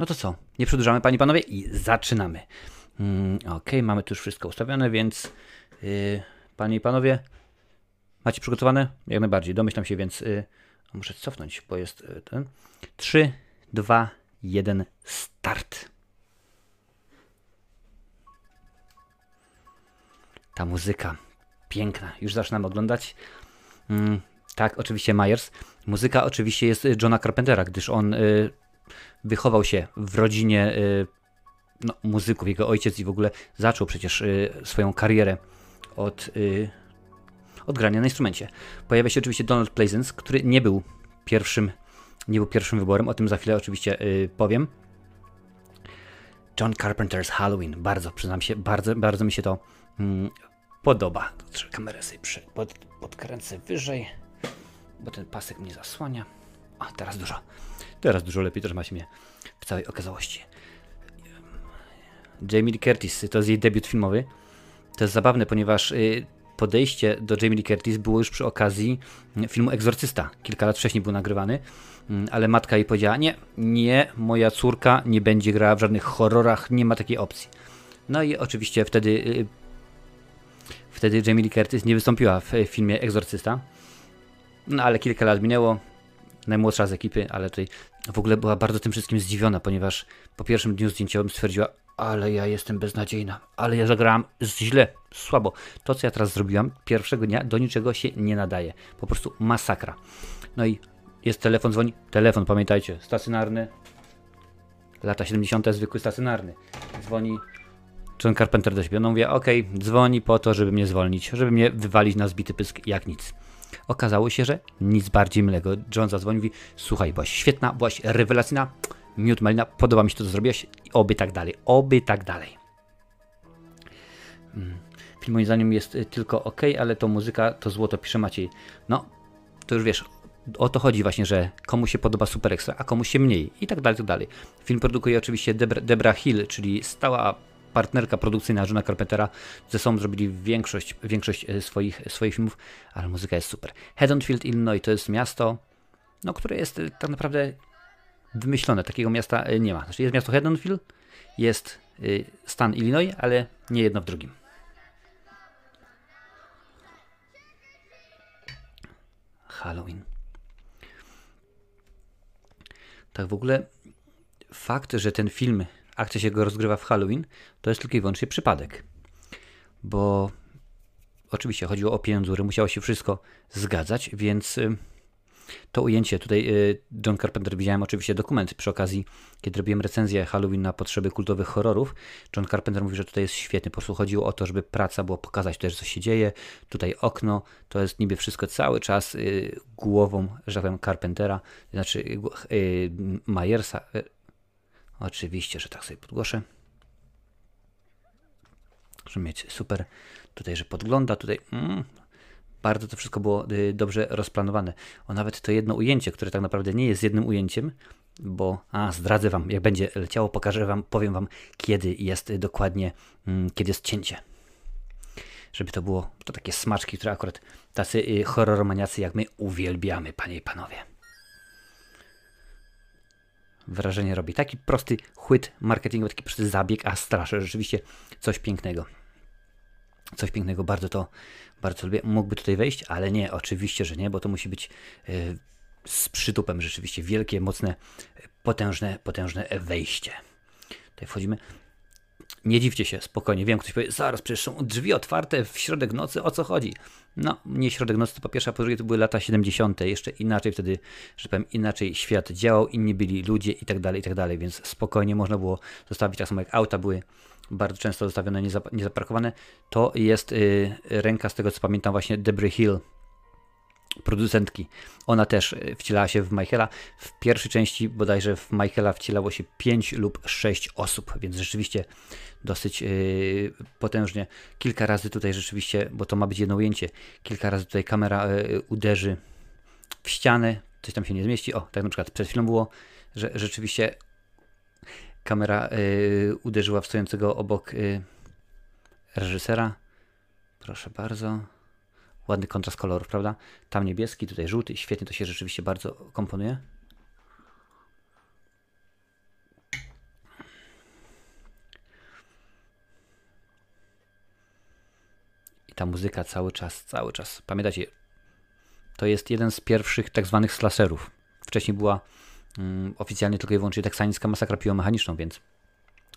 No to co? Nie przedłużamy, panie panowie, i zaczynamy. Mm, ok, mamy tu już wszystko ustawione, więc yy, panie i panowie, macie przygotowane? Jak najbardziej, domyślam się, więc yy, muszę cofnąć, bo jest yy, ten. 3, 2, 1, start. Ta muzyka piękna, już zaczynamy oglądać. Mm, tak, oczywiście Myers. Muzyka oczywiście jest Johna Carpentera, gdyż on y, wychował się w rodzinie y, no, muzyków. Jego ojciec i w ogóle zaczął przecież y, swoją karierę od, y, od grania na instrumencie. Pojawia się oczywiście Donald Pleasence, który nie był pierwszym, nie był pierwszym wyborem, o tym za chwilę oczywiście powiem. John Carpenter's Halloween, bardzo, przyznam się, bardzo, bardzo mi się to mm, podoba. Kamerę sobie pod, podkręcę wyżej, bo ten pasek mnie zasłania. A, teraz dużo. Teraz dużo lepiej trzyma się mnie w całej okazałości. Jamie Lee Curtis, to jest jej debiut filmowy. To jest zabawne, ponieważ y, podejście do Jamie Lee Curtis było już przy okazji filmu Egzorcysta. Kilka lat wcześniej był nagrywany, mm, ale matka jej powiedziała: Nie, nie, moja córka nie będzie grała w żadnych horrorach, nie ma takiej opcji. No i oczywiście wtedy, y, wtedy Jamie Lee Curtis nie wystąpiła w filmie Egzorcysta. No ale kilka lat minęło, najmłodsza z ekipy, ale tutaj w ogóle była bardzo tym wszystkim zdziwiona, ponieważ po pierwszym dniu zdjęciowym stwierdziła, ale ja jestem beznadziejna, ale ja zagrałam źle, słabo. To, co ja teraz zrobiłam pierwszego dnia, do niczego się nie nadaje. Po prostu masakra. No i jest telefon, dzwoni. Telefon, pamiętajcie, stacjonarny. Lata 70. zwykły stacjonarny. Dzwoni John Carpenter do siebie. No mówię, okej, okay, dzwoni po to, żeby mnie zwolnić, żeby mnie wywalić na zbity pysk jak nic. Okazało się, że nic bardziej mylnego. John zadzwonił i mówi, słuchaj, byłaś świetna, byłaś rewelacyjna, miód malina, podoba mi się to, co zrobiłaś, oby tak dalej, oby tak dalej. Hmm. Film moim zdaniem jest y, tylko ok, ale to muzyka, to złoto, pisze Maciej. No, to już wiesz, o to chodzi właśnie, że komu się podoba Super Extra, a komu się mniej i tak dalej, tak dalej. Film produkuje oczywiście Debra, Debra Hill, czyli stała partnerka produkcyjna Johna Carpentera. Ze sobą zrobili większość, większość e, swoich, swoich filmów, ale muzyka jest super. Haddonfield, Illinois to jest miasto, no, które jest e, tak naprawdę wymyślone. Takiego miasta e, nie ma. Znaczy jest miasto Haddonfield, jest stan Illinois, ale nie jedno w drugim. Halloween. Tak w ogóle fakt, że ten film akcja się go rozgrywa w Halloween, to jest tylko i wyłącznie przypadek. Bo oczywiście chodziło o pieniądze, musiało się wszystko zgadzać, więc y, to ujęcie tutaj y, John Carpenter widziałem oczywiście dokument przy okazji, kiedy robiłem recenzję Halloween na potrzeby kultowych horrorów. John Carpenter mówi, że tutaj jest świetny. Po prostu chodziło o to, żeby praca była pokazać też, co się dzieje. Tutaj okno, to jest niby wszystko cały czas y, głową, że tak powiem, Carpentera, znaczy Majersa, Oczywiście, że tak sobie podgłoszę. Żeby mieć super tutaj, że podgląda, tutaj mm, bardzo to wszystko było y, dobrze rozplanowane. O nawet to jedno ujęcie, które tak naprawdę nie jest jednym ujęciem, bo a zdradzę wam, jak będzie leciało, pokażę wam, powiem wam, kiedy jest dokładnie, mm, kiedy jest cięcie. Żeby to było to takie smaczki, które akurat tacy y, horroromaniacy jak my uwielbiamy, panie i panowie wrażenie robi. Taki prosty chwyt marketingowy, taki prosty zabieg, a straszy rzeczywiście coś pięknego. Coś pięknego, bardzo to, bardzo lubię. Mógłby tutaj wejść, ale nie, oczywiście, że nie, bo to musi być yy, z przytupem rzeczywiście wielkie, mocne, potężne, potężne wejście. Tutaj wchodzimy. Nie dziwcie się, spokojnie. Wiem, ktoś powie, zaraz, przecież są drzwi otwarte w środek nocy, o co chodzi? No, nie środek nocy, to po pierwsze, a po drugie to były lata 70., jeszcze inaczej wtedy, że powiem, inaczej świat działał, inni byli ludzie i tak dalej, i tak dalej, więc spokojnie można było zostawić, tak samo jak auta były bardzo często zostawione niezaparkowane. To jest yy, ręka, z tego co pamiętam, właśnie Debry Hill, producentki. Ona też e, wcielała się w Michaela. W pierwszej części bodajże w Michaela wcielało się 5 lub 6 osób, więc rzeczywiście dosyć yy, potężnie. Kilka razy tutaj rzeczywiście, bo to ma być jedno ujęcie, kilka razy tutaj kamera yy, uderzy w ścianę, coś tam się nie zmieści. O, tak na przykład przed chwilą było, że rzeczywiście kamera yy, uderzyła w stojącego obok reżysera. Proszę bardzo ładny kontrast kolorów, prawda? Tam niebieski, tutaj żółty, świetnie to się rzeczywiście bardzo komponuje. I ta muzyka cały czas, cały czas. Pamiętacie, to jest jeden z pierwszych tak zwanych slasherów. Wcześniej była mm, oficjalnie tylko i wyłącznie teksańska masakra piłomechaniczną, więc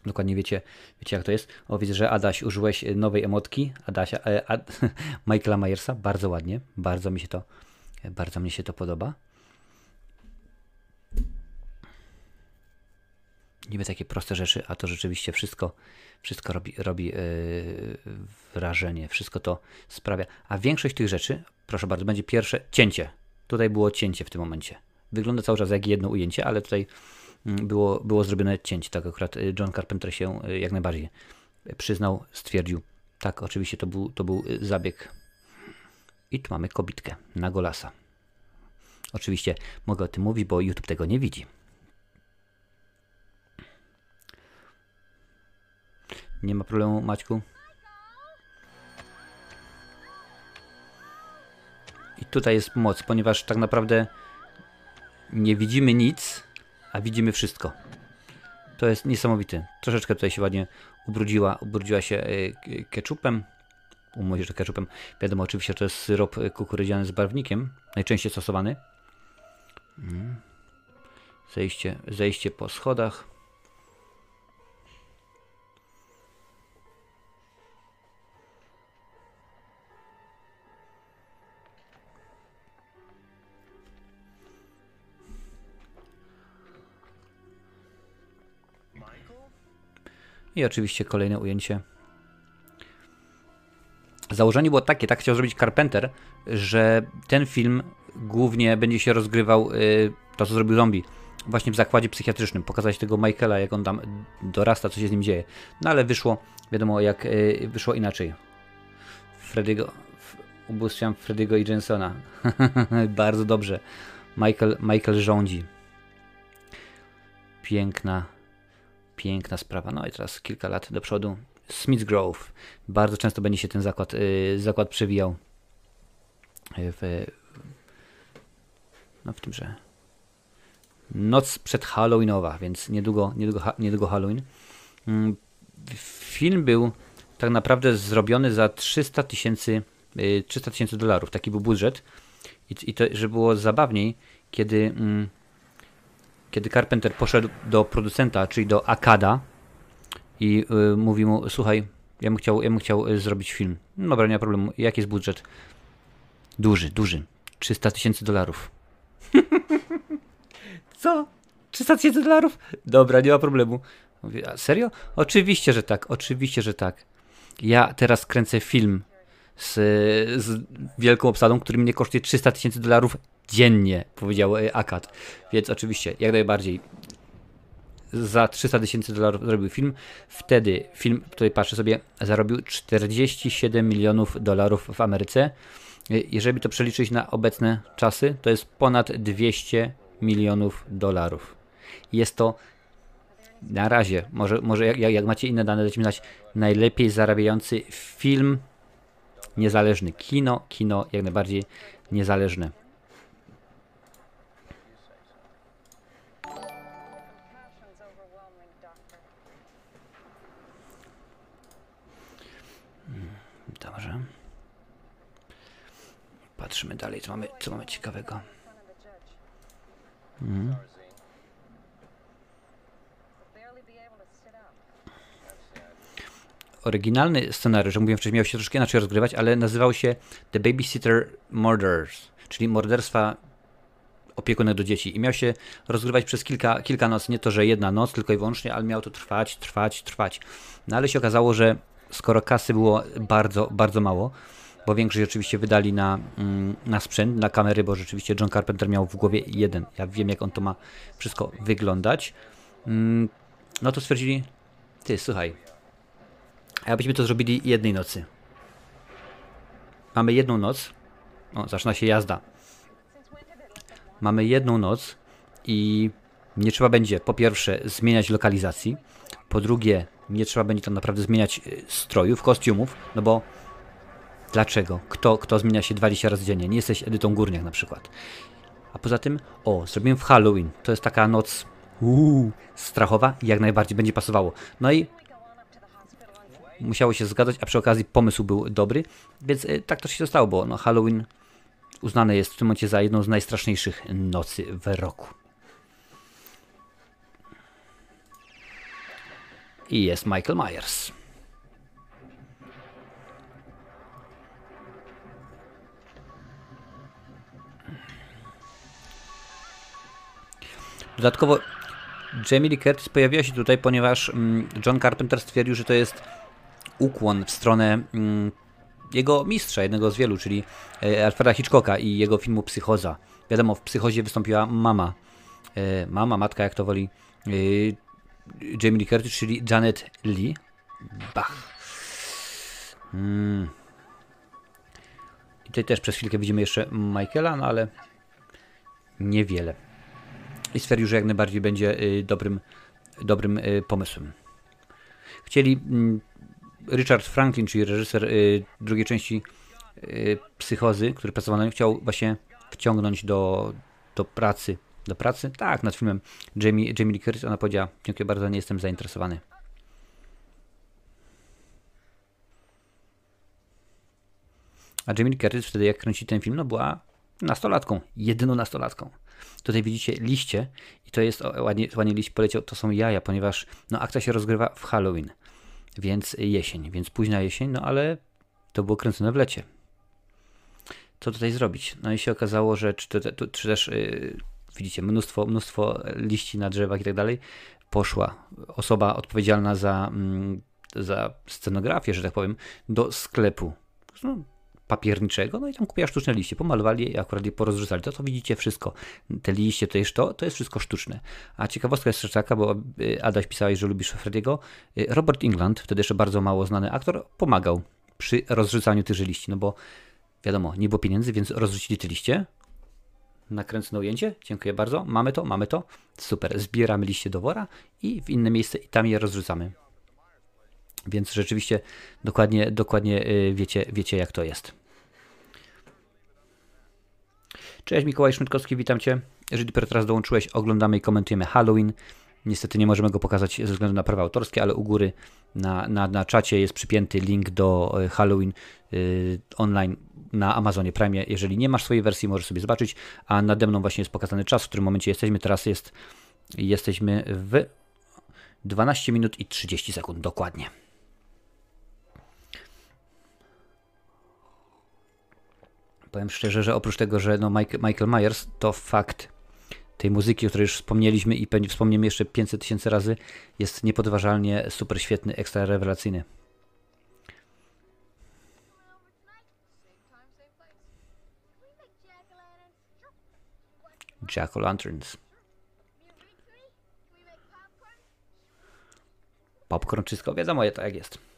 dokładnie wiecie, wiecie jak to jest. O, widzę, że Adaś użyłeś nowej emotki Adasia, e, Michaela Myersa. Bardzo ładnie, bardzo mi się to, bardzo mi się to podoba. Niby takie proste rzeczy, a to rzeczywiście wszystko, wszystko robi, robi yy, wrażenie, wszystko to sprawia. A większość tych rzeczy, proszę bardzo, będzie pierwsze cięcie. Tutaj było cięcie w tym momencie. Wygląda cały czas jak jedno ujęcie, ale tutaj było, było zrobione cięcie. Tak akurat y, John Carpenter się y, jak najbardziej przyznał, stwierdził. Tak, oczywiście to był, to był y, zabieg. I tu mamy kobitkę na golasa. Oczywiście mogę o tym mówić, bo YouTube tego nie widzi. Nie ma problemu, Maćku. I tutaj jest moc, ponieważ tak naprawdę nie widzimy nic, a widzimy wszystko. To jest niesamowite. Troszeczkę tutaj się ładnie ubrudziła, ubrudziła się e, ketchupem. Umówię, że ketchupem. Wiadomo, oczywiście to jest syrop kukurydziany z barwnikiem, najczęściej stosowany. Mm. Zejście, zejście po schodach. I oczywiście kolejne ujęcie. Założenie było takie, tak chciał zrobić Carpenter, że ten film głównie będzie się rozgrywał, yy, to co zrobił zombie, właśnie w zakładzie psychiatrycznym. Pokazać tego Michaela, jak on tam dorasta, co się z nim dzieje. No ale wyszło, wiadomo, jak yy, wyszło inaczej. Freddy'ego, ubóstwiam Freddy'ego i Jensona. Bardzo dobrze. Michael, Michael rządzi. Piękna, Piękna sprawa. No i teraz kilka lat do przodu. Smith Grove. Bardzo często będzie się ten zakład, yy, zakład przewijał w, no w tymże noc przed Halloweenowa, więc niedługo, niedługo, niedługo Halloween. Mm, film był tak naprawdę zrobiony za 300 tysięcy 300 y, tysięcy dolarów. Taki był budżet. I, I to, że było zabawniej, kiedy mm, kiedy Carpenter poszedł do producenta, czyli do Akada i y, mówi mu, słuchaj, ja bym chciał, ja bym chciał y, zrobić film. No dobra, nie ma problemu. Jaki jest budżet? Duży, duży. 300 tysięcy dolarów. Co? 300 tysięcy dolarów? Dobra, nie ma problemu. Mówię, a serio? Oczywiście, że tak, oczywiście, że tak. Ja teraz kręcę film z, z wielką obsadą, który mnie kosztuje 300 tysięcy dolarów dziennie, powiedział e, Akad. Więc oczywiście, jak najbardziej za 300 tysięcy dolarów zrobił film. Wtedy film, tutaj patrzę sobie, zarobił 47 milionów dolarów w Ameryce. E, jeżeli to przeliczyć na obecne czasy, to jest ponad 200 milionów dolarów. Jest to na razie, może, może jak, jak macie inne dane, dajcie mi znać, najlepiej zarabiający film niezależny. Kino, kino jak najbardziej niezależne. Patrzymy dalej, co mamy, co mamy ciekawego. Mhm. Oryginalny scenariusz, jak mówiłem wcześniej, miał się troszkę inaczej rozgrywać, ale nazywał się The Babysitter Murders, czyli morderstwa opiekunek do dzieci. I miał się rozgrywać przez kilka, kilka nocy, nie to, że jedna noc tylko i wyłącznie, ale miało to trwać, trwać, trwać. No ale się okazało, że skoro kasy było bardzo, bardzo mało, bo większość oczywiście wydali na, mm, na sprzęt, na kamery, bo rzeczywiście John Carpenter miał w głowie jeden. Ja wiem, jak on to ma wszystko wyglądać. Mm, no to stwierdzili, ty, słuchaj, a jakbyśmy to zrobili jednej nocy. Mamy jedną noc. O, zaczyna się jazda. Mamy jedną noc i nie trzeba będzie po pierwsze zmieniać lokalizacji, po drugie nie trzeba będzie tam naprawdę zmieniać y, strojów, kostiumów, no bo dlaczego? Kto, kto zmienia się 20 razy dziennie? Nie jesteś Edytą Górniak na przykład. A poza tym, o, zrobiłem w Halloween. To jest taka noc uuu, strachowa jak najbardziej będzie pasowało. No i musiało się zgadzać, a przy okazji pomysł był dobry, więc y, tak to się stało, bo no, Halloween uznane jest w tym momencie za jedną z najstraszniejszych nocy w roku. I jest Michael Myers. Dodatkowo Jamie Lee Curtis pojawiła się tutaj, ponieważ mm, John Carpenter stwierdził, że to jest ukłon w stronę mm, jego mistrza, jednego z wielu, czyli e, Alfreda Hitchcocka i jego filmu Psychoza. Wiadomo, w Psychozie wystąpiła mama, e, mama, matka, jak to woli, e, Jamie Lee Curtis, czyli Janet Lee. Bach. Mm. I tutaj też przez chwilkę widzimy jeszcze Michaela, no ale niewiele i stwierdził, że jak najbardziej będzie y, dobrym, dobrym y, pomysłem. Chcieli mm, Richard Franklin, czyli reżyser y, drugiej części Psychozy, który pracował na nim, chciał właśnie wciągnąć do, do pracy. Do pracy? Tak, nad filmem Jamie, Jamie Lee Curtis. Ona powiedziała, dziękuję bardzo, nie jestem zainteresowany. A Jamie Lee Curtis wtedy, jak kręci ten film, no była nastolatką, jedyną nastolatką. Tutaj widzicie liście i to jest, ładnie, ładnie liść poleciał, to są jaja, ponieważ no, akcja się rozgrywa w Halloween, więc jesień, więc późna jesień, no ale to było kręcone w lecie. Co tutaj zrobić? No i się okazało, że czy, to, czy też yy, widzicie mnóstwo, mnóstwo liści na drzewach i tak dalej, poszła osoba odpowiedzialna za, mm, za scenografię, że tak powiem, do sklepu. No, papierniczego, no i tam kupiła sztuczne liście, pomalowali i akurat je porozrzucali. To, to widzicie wszystko. Te liście, to jest to, to jest wszystko sztuczne. A ciekawostka jest jeszcze taka, bo y, Adaś pisałeś, że lubisz Frediego. Y, Robert England, wtedy jeszcze bardzo mało znany aktor, pomagał przy rozrzucaniu tych liści, no bo wiadomo, nie było pieniędzy, więc rozrzucili te liście, nakręcone ujęcie, dziękuję bardzo, mamy to, mamy to, super, zbieramy liście do wora i w inne miejsce i tam je rozrzucamy. Więc rzeczywiście dokładnie, dokładnie y, wiecie, wiecie jak to jest. Cześć Mikołaj Szmytkowski, witam Cię. Jeżeli dopiero teraz dołączyłeś, oglądamy i komentujemy Halloween. Niestety nie możemy go pokazać ze względu na prawa autorskie, ale u góry na, na, na czacie jest przypięty link do y, Halloween yy, online na Amazonie Prime. Jeżeli nie masz swojej wersji, możesz sobie zobaczyć, a nade mną właśnie jest pokazany czas, w którym momencie jesteśmy. Teraz jest, jesteśmy w 12 minut i 30 sekund dokładnie. Powiem szczerze, że oprócz tego, że no Michael Myers to fakt tej muzyki, o której już wspomnieliśmy i wspomniemy jeszcze 500 tysięcy razy, jest niepodważalnie super świetny, ekstra rewelacyjny. Jack-o'-lanterns. Popcorn, wszystko wiadomo, jak jest.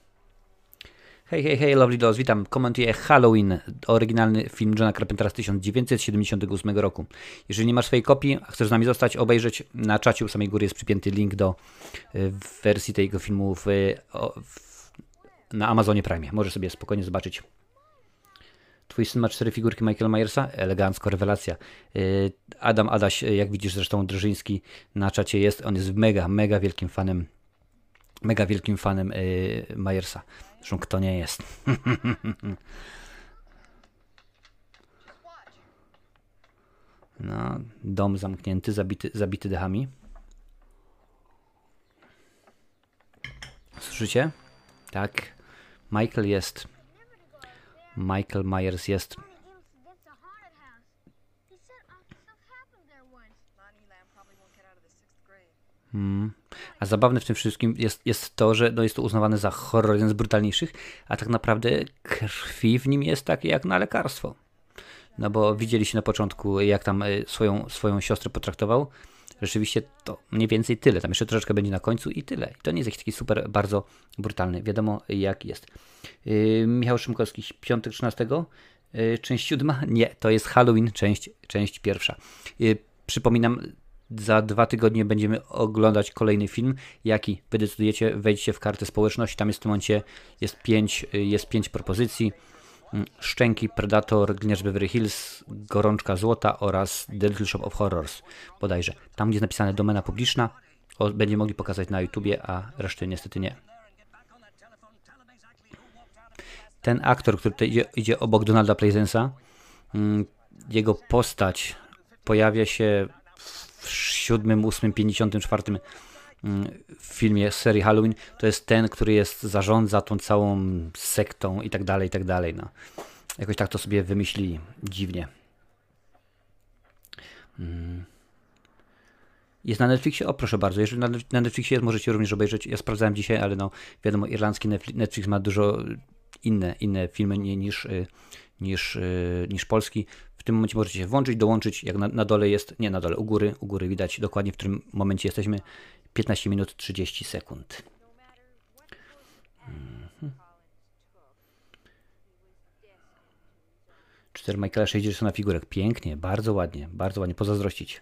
Hej, hej, hej, Lovely Dolls, witam. Komentuję Halloween, oryginalny film Johna Carpentera z 1978 roku. Jeżeli nie masz swojej kopii, a chcesz z nami zostać, obejrzeć, na czacie u samej góry jest przypięty link do y, wersji tego filmu w, w, na Amazonie Prime. Możesz sobie spokojnie zobaczyć. Twój syn ma cztery figurki Michaela Myersa? Elegancko, rewelacja. Y, Adam Adaś, jak widzisz zresztą Drżyński na czacie jest, on jest mega, mega wielkim fanem mega wielkim fanem Myersa. Zresztą kto nie jest. No, dom zamknięty, zabity, zabity dechami. Słyszycie? Tak. Michael jest. Michael Myers jest Hmm. A zabawne w tym wszystkim jest, jest to, że no jest to uznawane za horror jeden z brutalniejszych, a tak naprawdę krwi w nim jest takie jak na lekarstwo. No bo widzieliście na początku, jak tam e, swoją, swoją siostrę potraktował. Rzeczywiście to mniej więcej tyle. Tam jeszcze troszeczkę będzie na końcu i tyle. I to nie jest jakiś taki super, bardzo brutalny. Wiadomo jak jest. Yy, Michał Szymkowski, piątek 13. Yy, część siódma? Nie, to jest Halloween, część, część pierwsza. Yy, przypominam, za dwa tygodnie będziemy oglądać kolejny film. Jaki wy decydujecie? Wejdźcie w kartę społeczności. Tam jest w tym momencie jest pięć, jest pięć propozycji. Mm, Szczęki, Predator, Gliniarz Beverly Hills, Gorączka Złota oraz The Little Shop of Horrors bodajże. Tam, gdzie jest napisane domena publiczna, będziemy mogli pokazać na YouTubie, a reszty niestety nie. ten aktor, który tutaj idzie, idzie obok Donalda Pleasensa, mm, jego postać pojawia się w siódmym, ósmym, pięćdziesiątym czwartym mm, filmie serii Halloween, to jest ten, który jest, zarządza tą całą sektą i tak dalej, i tak dalej. No. Jakoś tak to sobie wymyślili dziwnie. Mm. Jest na Netflixie? O, proszę bardzo. Jeżeli na, na Netflixie jest, możecie również obejrzeć. Ja sprawdzałem dzisiaj, ale no, wiadomo, irlandzki Netflix ma dużo inne, inne filmy niż, y, niż, y, niż polski. W tym momencie możecie się włączyć, dołączyć. Jak na, na dole jest, nie na dole, u góry, u góry widać dokładnie, w którym momencie jesteśmy. 15 minut 30 sekund. Mhm. 4 Michaela 60 na figurek. Pięknie, bardzo ładnie, bardzo ładnie. Pozazdrościć.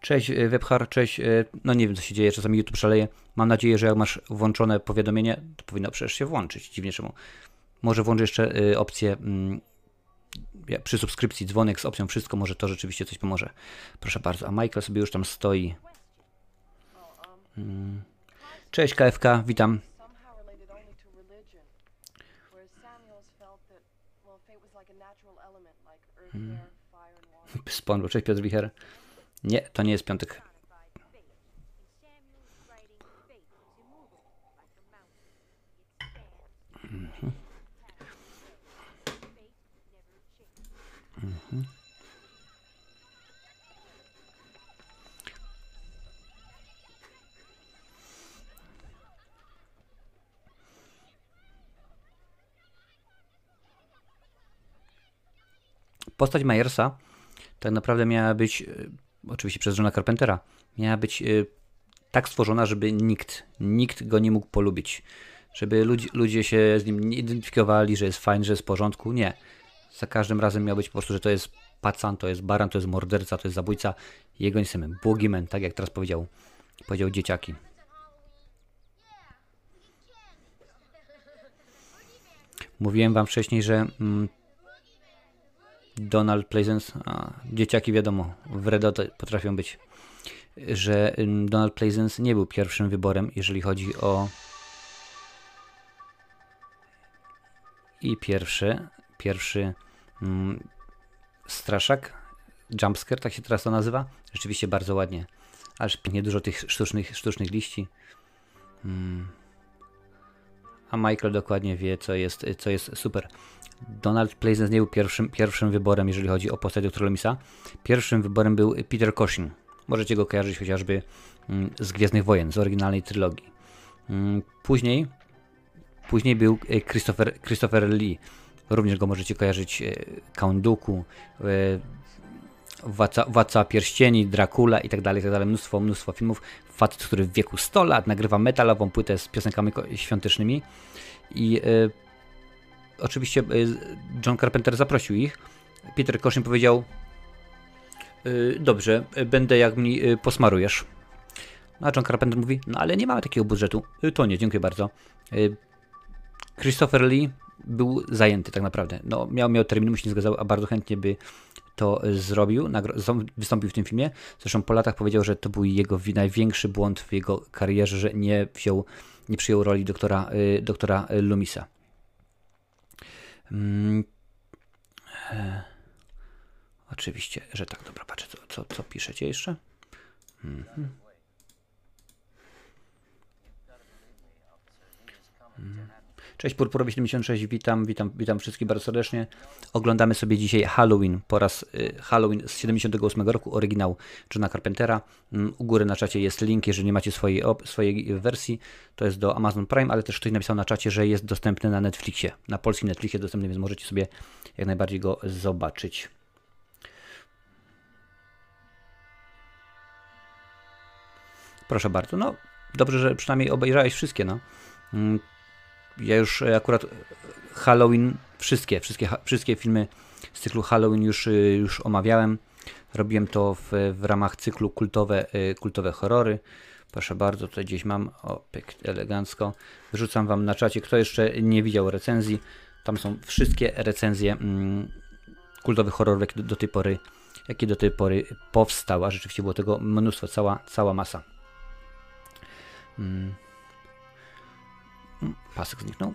Cześć e, Webhar, cześć. E, no nie wiem co się dzieje, czasami YouTube szaleje. Mam nadzieję, że jak masz włączone powiadomienie, to powinno przecież się włączyć. Dziwnie czemu. Może włączę jeszcze e, opcję mm, przy subskrypcji dzwonek z opcją wszystko, może to rzeczywiście coś pomoże. Proszę bardzo, a Michael sobie już tam stoi. Mm. Cześć KFK, witam. Hmm. Spądło, cześć Piotr Wicher. Nie, to nie jest piątek. Postać Majersa tak naprawdę miała być e, oczywiście przez Johna Carpentera, miała być y, tak stworzona, żeby nikt, nikt go nie mógł polubić. Żeby ludzie, ludzie się z nim nie identyfikowali, że jest fajny, że jest w porządku. Nie. Za każdym razem miał być po prostu, że to jest pacan, to jest baran, to jest morderca, to jest zabójca. Jego nie chcemy. Boogeyman, tak jak teraz powiedział, powiedział dzieciaki. Mówiłem wam wcześniej, że mm, Donald Pleasence, a dzieciaki wiadomo, wredo potrafią być, że Donald Pleasence nie był pierwszym wyborem, jeżeli chodzi o i pierwszy, pierwszy mm, straszak, jumpscare, tak się teraz to nazywa. Rzeczywiście bardzo ładnie. Aż pięknie dużo tych sztucznych, sztucznych liści. Mm. A Michael dokładnie wie, co jest, co jest super. Donald Pleasence nie był pierwszym, pierwszym wyborem, jeżeli chodzi o postać doktora Lomisa. Pierwszym wyborem był Peter Cushing. Możecie go kojarzyć chociażby mm, z Gwiezdnych Wojen, z oryginalnej trylogii. Mm, później, później był e, Christopher, Christopher Lee. Również go możecie kojarzyć e, Count Dooku, e, Władca, Władca Pierścieni, Dracula i tak dalej, tak. Mnóstwo, mnóstwo filmów. Facet, który w wieku 100 lat nagrywa metalową płytę z piosenkami świątecznymi i oczywiście y, John Carpenter zaprosił ich. Peter Cushing powiedział: y, Dobrze, będę jak mi y, posmarujesz. No, a John Carpenter mówi: No ale nie mamy takiego budżetu. To nie, dziękuję bardzo. Christopher Lee był zajęty tak naprawdę. No, miał, miał termin, mu się nie zgadzał, a bardzo chętnie by to zrobił, wystąpił w tym filmie. Zresztą po latach powiedział, że to był jego największy błąd w jego karierze, że nie wziął, nie przyjął roli doktora, doktora Lumisa. Mm, e, oczywiście, że tak. Dobra, patrzę, co, co, co piszecie jeszcze. Mhm. Mm. Cześć Purpurowy 76, witam, witam, witam wszystkich bardzo serdecznie. Oglądamy sobie dzisiaj Halloween po raz y, Halloween z 78 roku, oryginał Johna Carpentera. Mm, u góry na czacie jest link, jeżeli nie macie swojej, swojej wersji, to jest do Amazon Prime, ale też ktoś napisał na czacie, że jest dostępny na Netflixie, na polskim Netflixie dostępny, więc możecie sobie jak najbardziej go zobaczyć. Proszę bardzo, no dobrze, że przynajmniej obejrzałeś wszystkie, no. Ja już e, akurat Halloween, wszystkie, wszystkie, wszystkie filmy z cyklu Halloween już, e, już omawiałem. Robiłem to w, w ramach cyklu kultowe, e, kultowe horrory. Proszę bardzo, tutaj gdzieś mam, o, pyk, elegancko. Wrzucam Wam na czacie, kto jeszcze nie widział recenzji. Tam są wszystkie recenzje mm, kultowych horrorów, jakie do, do, tej pory, jakie do tej pory powstały. A rzeczywiście było tego mnóstwo, cała, cała masa. Mm. Pasek zniknął.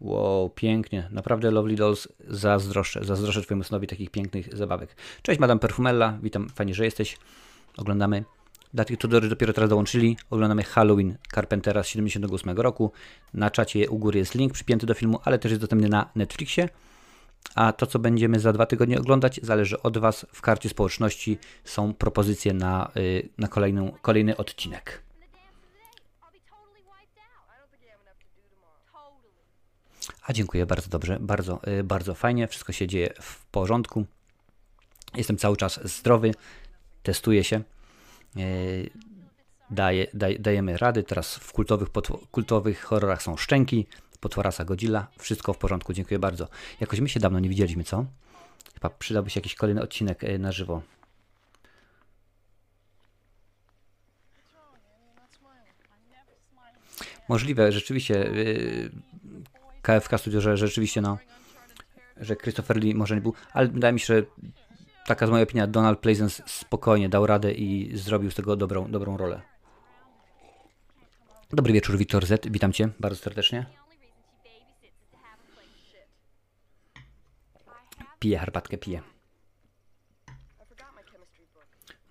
Wow, pięknie. Naprawdę Lovely Dolls zazdroszczę. Zazdroszczę Twojemu synowi takich pięknych zabawek. Cześć, Madame Perfumella. Witam, fajnie, że jesteś. Oglądamy. Dla tych tutorzy dopiero teraz dołączyli. Oglądamy Halloween Carpentera z 78 roku. Na czacie u góry jest link przypięty do filmu, ale też jest dostępny na Netflixie. A to, co będziemy za dwa tygodnie oglądać, zależy od Was. W karcie społeczności są propozycje na, y, na kolejną, kolejny odcinek. A dziękuję bardzo dobrze, bardzo, y, bardzo fajnie. Wszystko się dzieje w porządku. Jestem cały czas zdrowy, testuję się. Y, daje, daj, dajemy rady. Teraz w kultowych, kultowych horrorach są szczęki, potworasa Godzilla. Wszystko w porządku, dziękuję bardzo. Jakoś my się dawno nie widzieliśmy, co? Chyba przydałby się jakiś kolejny odcinek y, na żywo. Możliwe, rzeczywiście KFK Studio, że rzeczywiście no, że Christopher Lee może nie był, ale wydaje mi się, że taka jest moja opinia, Donald Pleasence spokojnie dał radę i zrobił z tego dobrą, dobrą rolę. Dobry wieczór, Wiktor Z. Witam Cię bardzo serdecznie. Piję herbatkę, piję.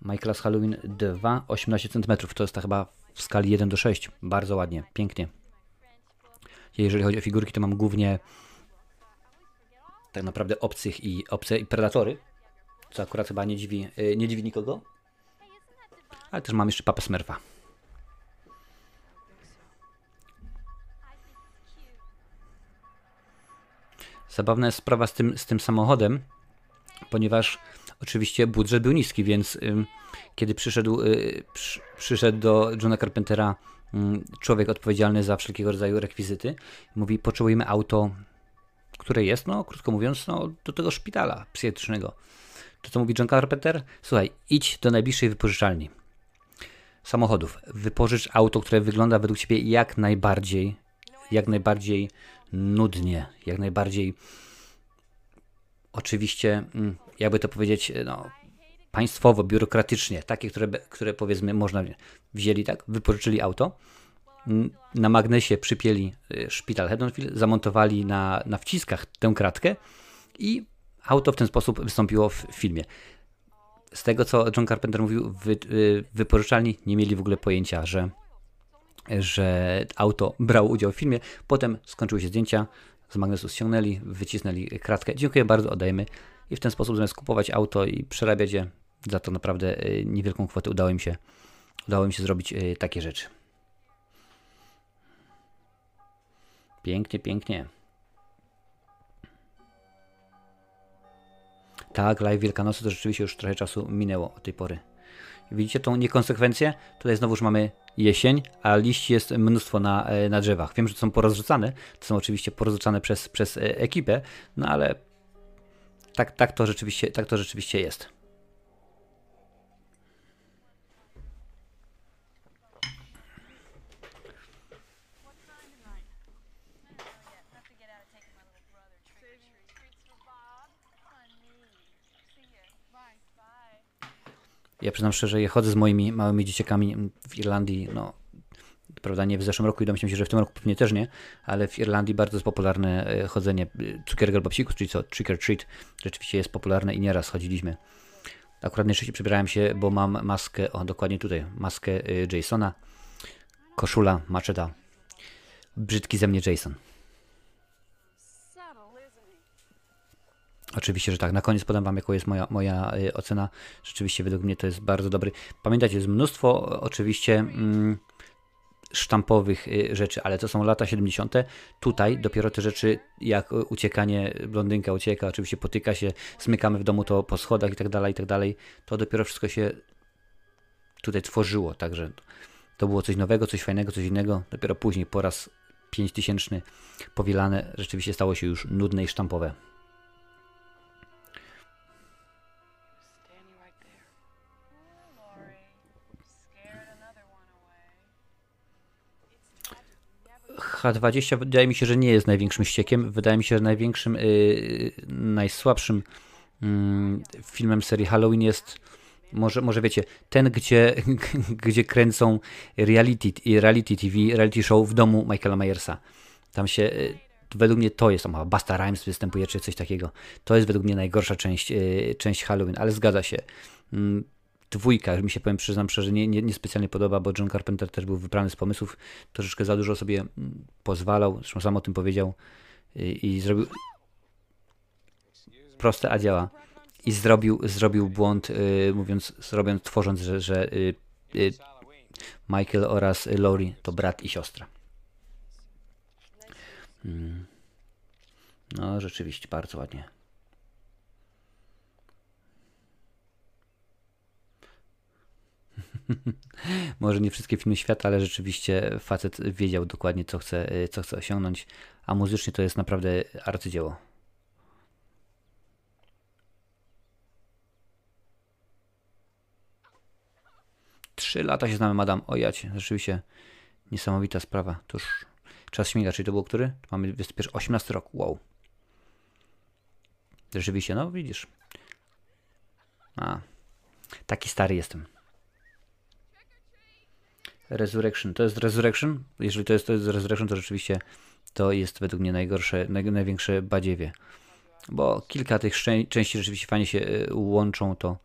Michaelas Halloween 2, 18 cm. To jest ta chyba w skali 1 do 6. Bardzo ładnie, pięknie. Jeżeli chodzi o figurki, to mam głównie tak naprawdę obcych i obce i predatory, co akurat chyba nie dziwi, y, nie dziwi nikogo. Ale też mam jeszcze papę Smurfa. Zabawna jest sprawa z tym, z tym samochodem, ponieważ oczywiście budżet był niski, więc kiedy przyszedł, y, przy, przyszedł do Johna Carpentera człowiek odpowiedzialny za wszelkiego rodzaju rekwizyty, mówi, potrzebujemy auto, które jest, no krótko mówiąc, no, do tego szpitala psychiatrycznego. To co mówi John Carpenter? Słuchaj, idź do najbliższej wypożyczalni samochodów. Wypożycz auto, które wygląda według Ciebie jak najbardziej, jak najbardziej nudnie, jak najbardziej oczywiście, mm, jakby to powiedzieć, no, państwowo, biurokratycznie, takie, które, które powiedzmy można wzięli, tak, wypożyczyli auto, na magnesie przypięli y, szpital Haddonfield, zamontowali na, na wciskach tę kratkę i auto w ten sposób wystąpiło w filmie. Z tego, co John Carpenter mówił, wy, y, wypożyczalni nie mieli w ogóle pojęcia, że, że auto brało udział w filmie. Potem skończyły się zdjęcia, z magnesu ściągnęli, wycisnęli kratkę. Dziękuję bardzo, oddajemy. I w ten sposób zamiast kupować auto i przerabiać je za to naprawdę y, niewielką kwotę udało mi się, udało mi się zrobić y, takie rzeczy. Pięknie, pięknie. Tak, live Wielkanocy to rzeczywiście już trochę czasu minęło od tej pory. Widzicie tą niekonsekwencję? Tutaj znowu już mamy jesień, a liści jest mnóstwo na, e, na drzewach. Wiem, że są porozrzucane, to są oczywiście porozrzucane przez, przez e, ekipę, no ale tak, tak, to rzeczywiście, tak to rzeczywiście jest. Ja przyznam szczerze, ja chodzę z moimi małymi dzieciakami w Irlandii, no prawda, nie w zeszłym roku i domyślam się, że w tym roku pewnie też nie, ale w Irlandii bardzo jest popularne e, chodzenie e, cukierek albo psikus, czyli co, trick or treat, rzeczywiście jest popularne i nieraz chodziliśmy. Akurat najczęściej przebierałem się, bo mam maskę, o dokładnie tutaj, maskę e, Jasona, koszula, maczeta, brzydki ze mnie Jason. Oczywiście, że tak. Na koniec podam Wam, jaką jest moja, moja y, ocena. Rzeczywiście, według mnie to jest bardzo dobry. Pamiętajcie, jest mnóstwo oczywiście mm, sztampowych y, rzeczy, ale to są lata 70. Tutaj dopiero te rzeczy, jak uciekanie, blondynka ucieka, oczywiście potyka się, smykamy w domu to po schodach i tak dalej, i tak dalej. To dopiero wszystko się tutaj tworzyło, także to było coś nowego, coś fajnego, coś innego. Dopiero później, po raz 5000 powielane, rzeczywiście stało się już nudne i sztampowe. H20 wydaje mi się, że nie jest największym ściekiem. Wydaje mi się, że największym, yy, najsłabszym yy, filmem serii Halloween jest Może, może wiecie, ten, gdzie, gdzie kręcą reality, reality TV, reality show w domu Michaela Myersa. Tam się, y, według mnie to jest, tam Basta Rhymes występuje, czy coś takiego. To jest według mnie najgorsza część, y, część Halloween, ale zgadza się. Dwójka, mi się powiem, przyznam szczerze, nie, nie, nie specjalnie podoba, bo John Carpenter też był wybrany z pomysłów, troszeczkę za dużo sobie mm, pozwalał, zresztą sam o tym powiedział i, i zrobił proste, a działa. I zrobił, zrobił błąd, y, mówiąc, zrobiąc, tworząc, że, że y, y, Michael oraz Lori to brat i siostra. Mm. No, rzeczywiście, bardzo ładnie. Może nie wszystkie filmy świata, ale rzeczywiście facet wiedział dokładnie, co chce, co chce osiągnąć, a muzycznie to jest naprawdę arcydzieło. Trzy lata się znamy, madam. O jacie, rzeczywiście niesamowita sprawa. Tuż czas śmiga, czyli to było który? Mamy 21, 18 rok. Wow. Rzeczywiście, no widzisz. A, taki stary jestem. Resurrection. To jest Resurrection? Jeżeli to jest, to jest Resurrection, to rzeczywiście to jest według mnie najgorsze, naj, największe badziewie. Bo kilka tych części rzeczywiście fajnie się y, łączą, to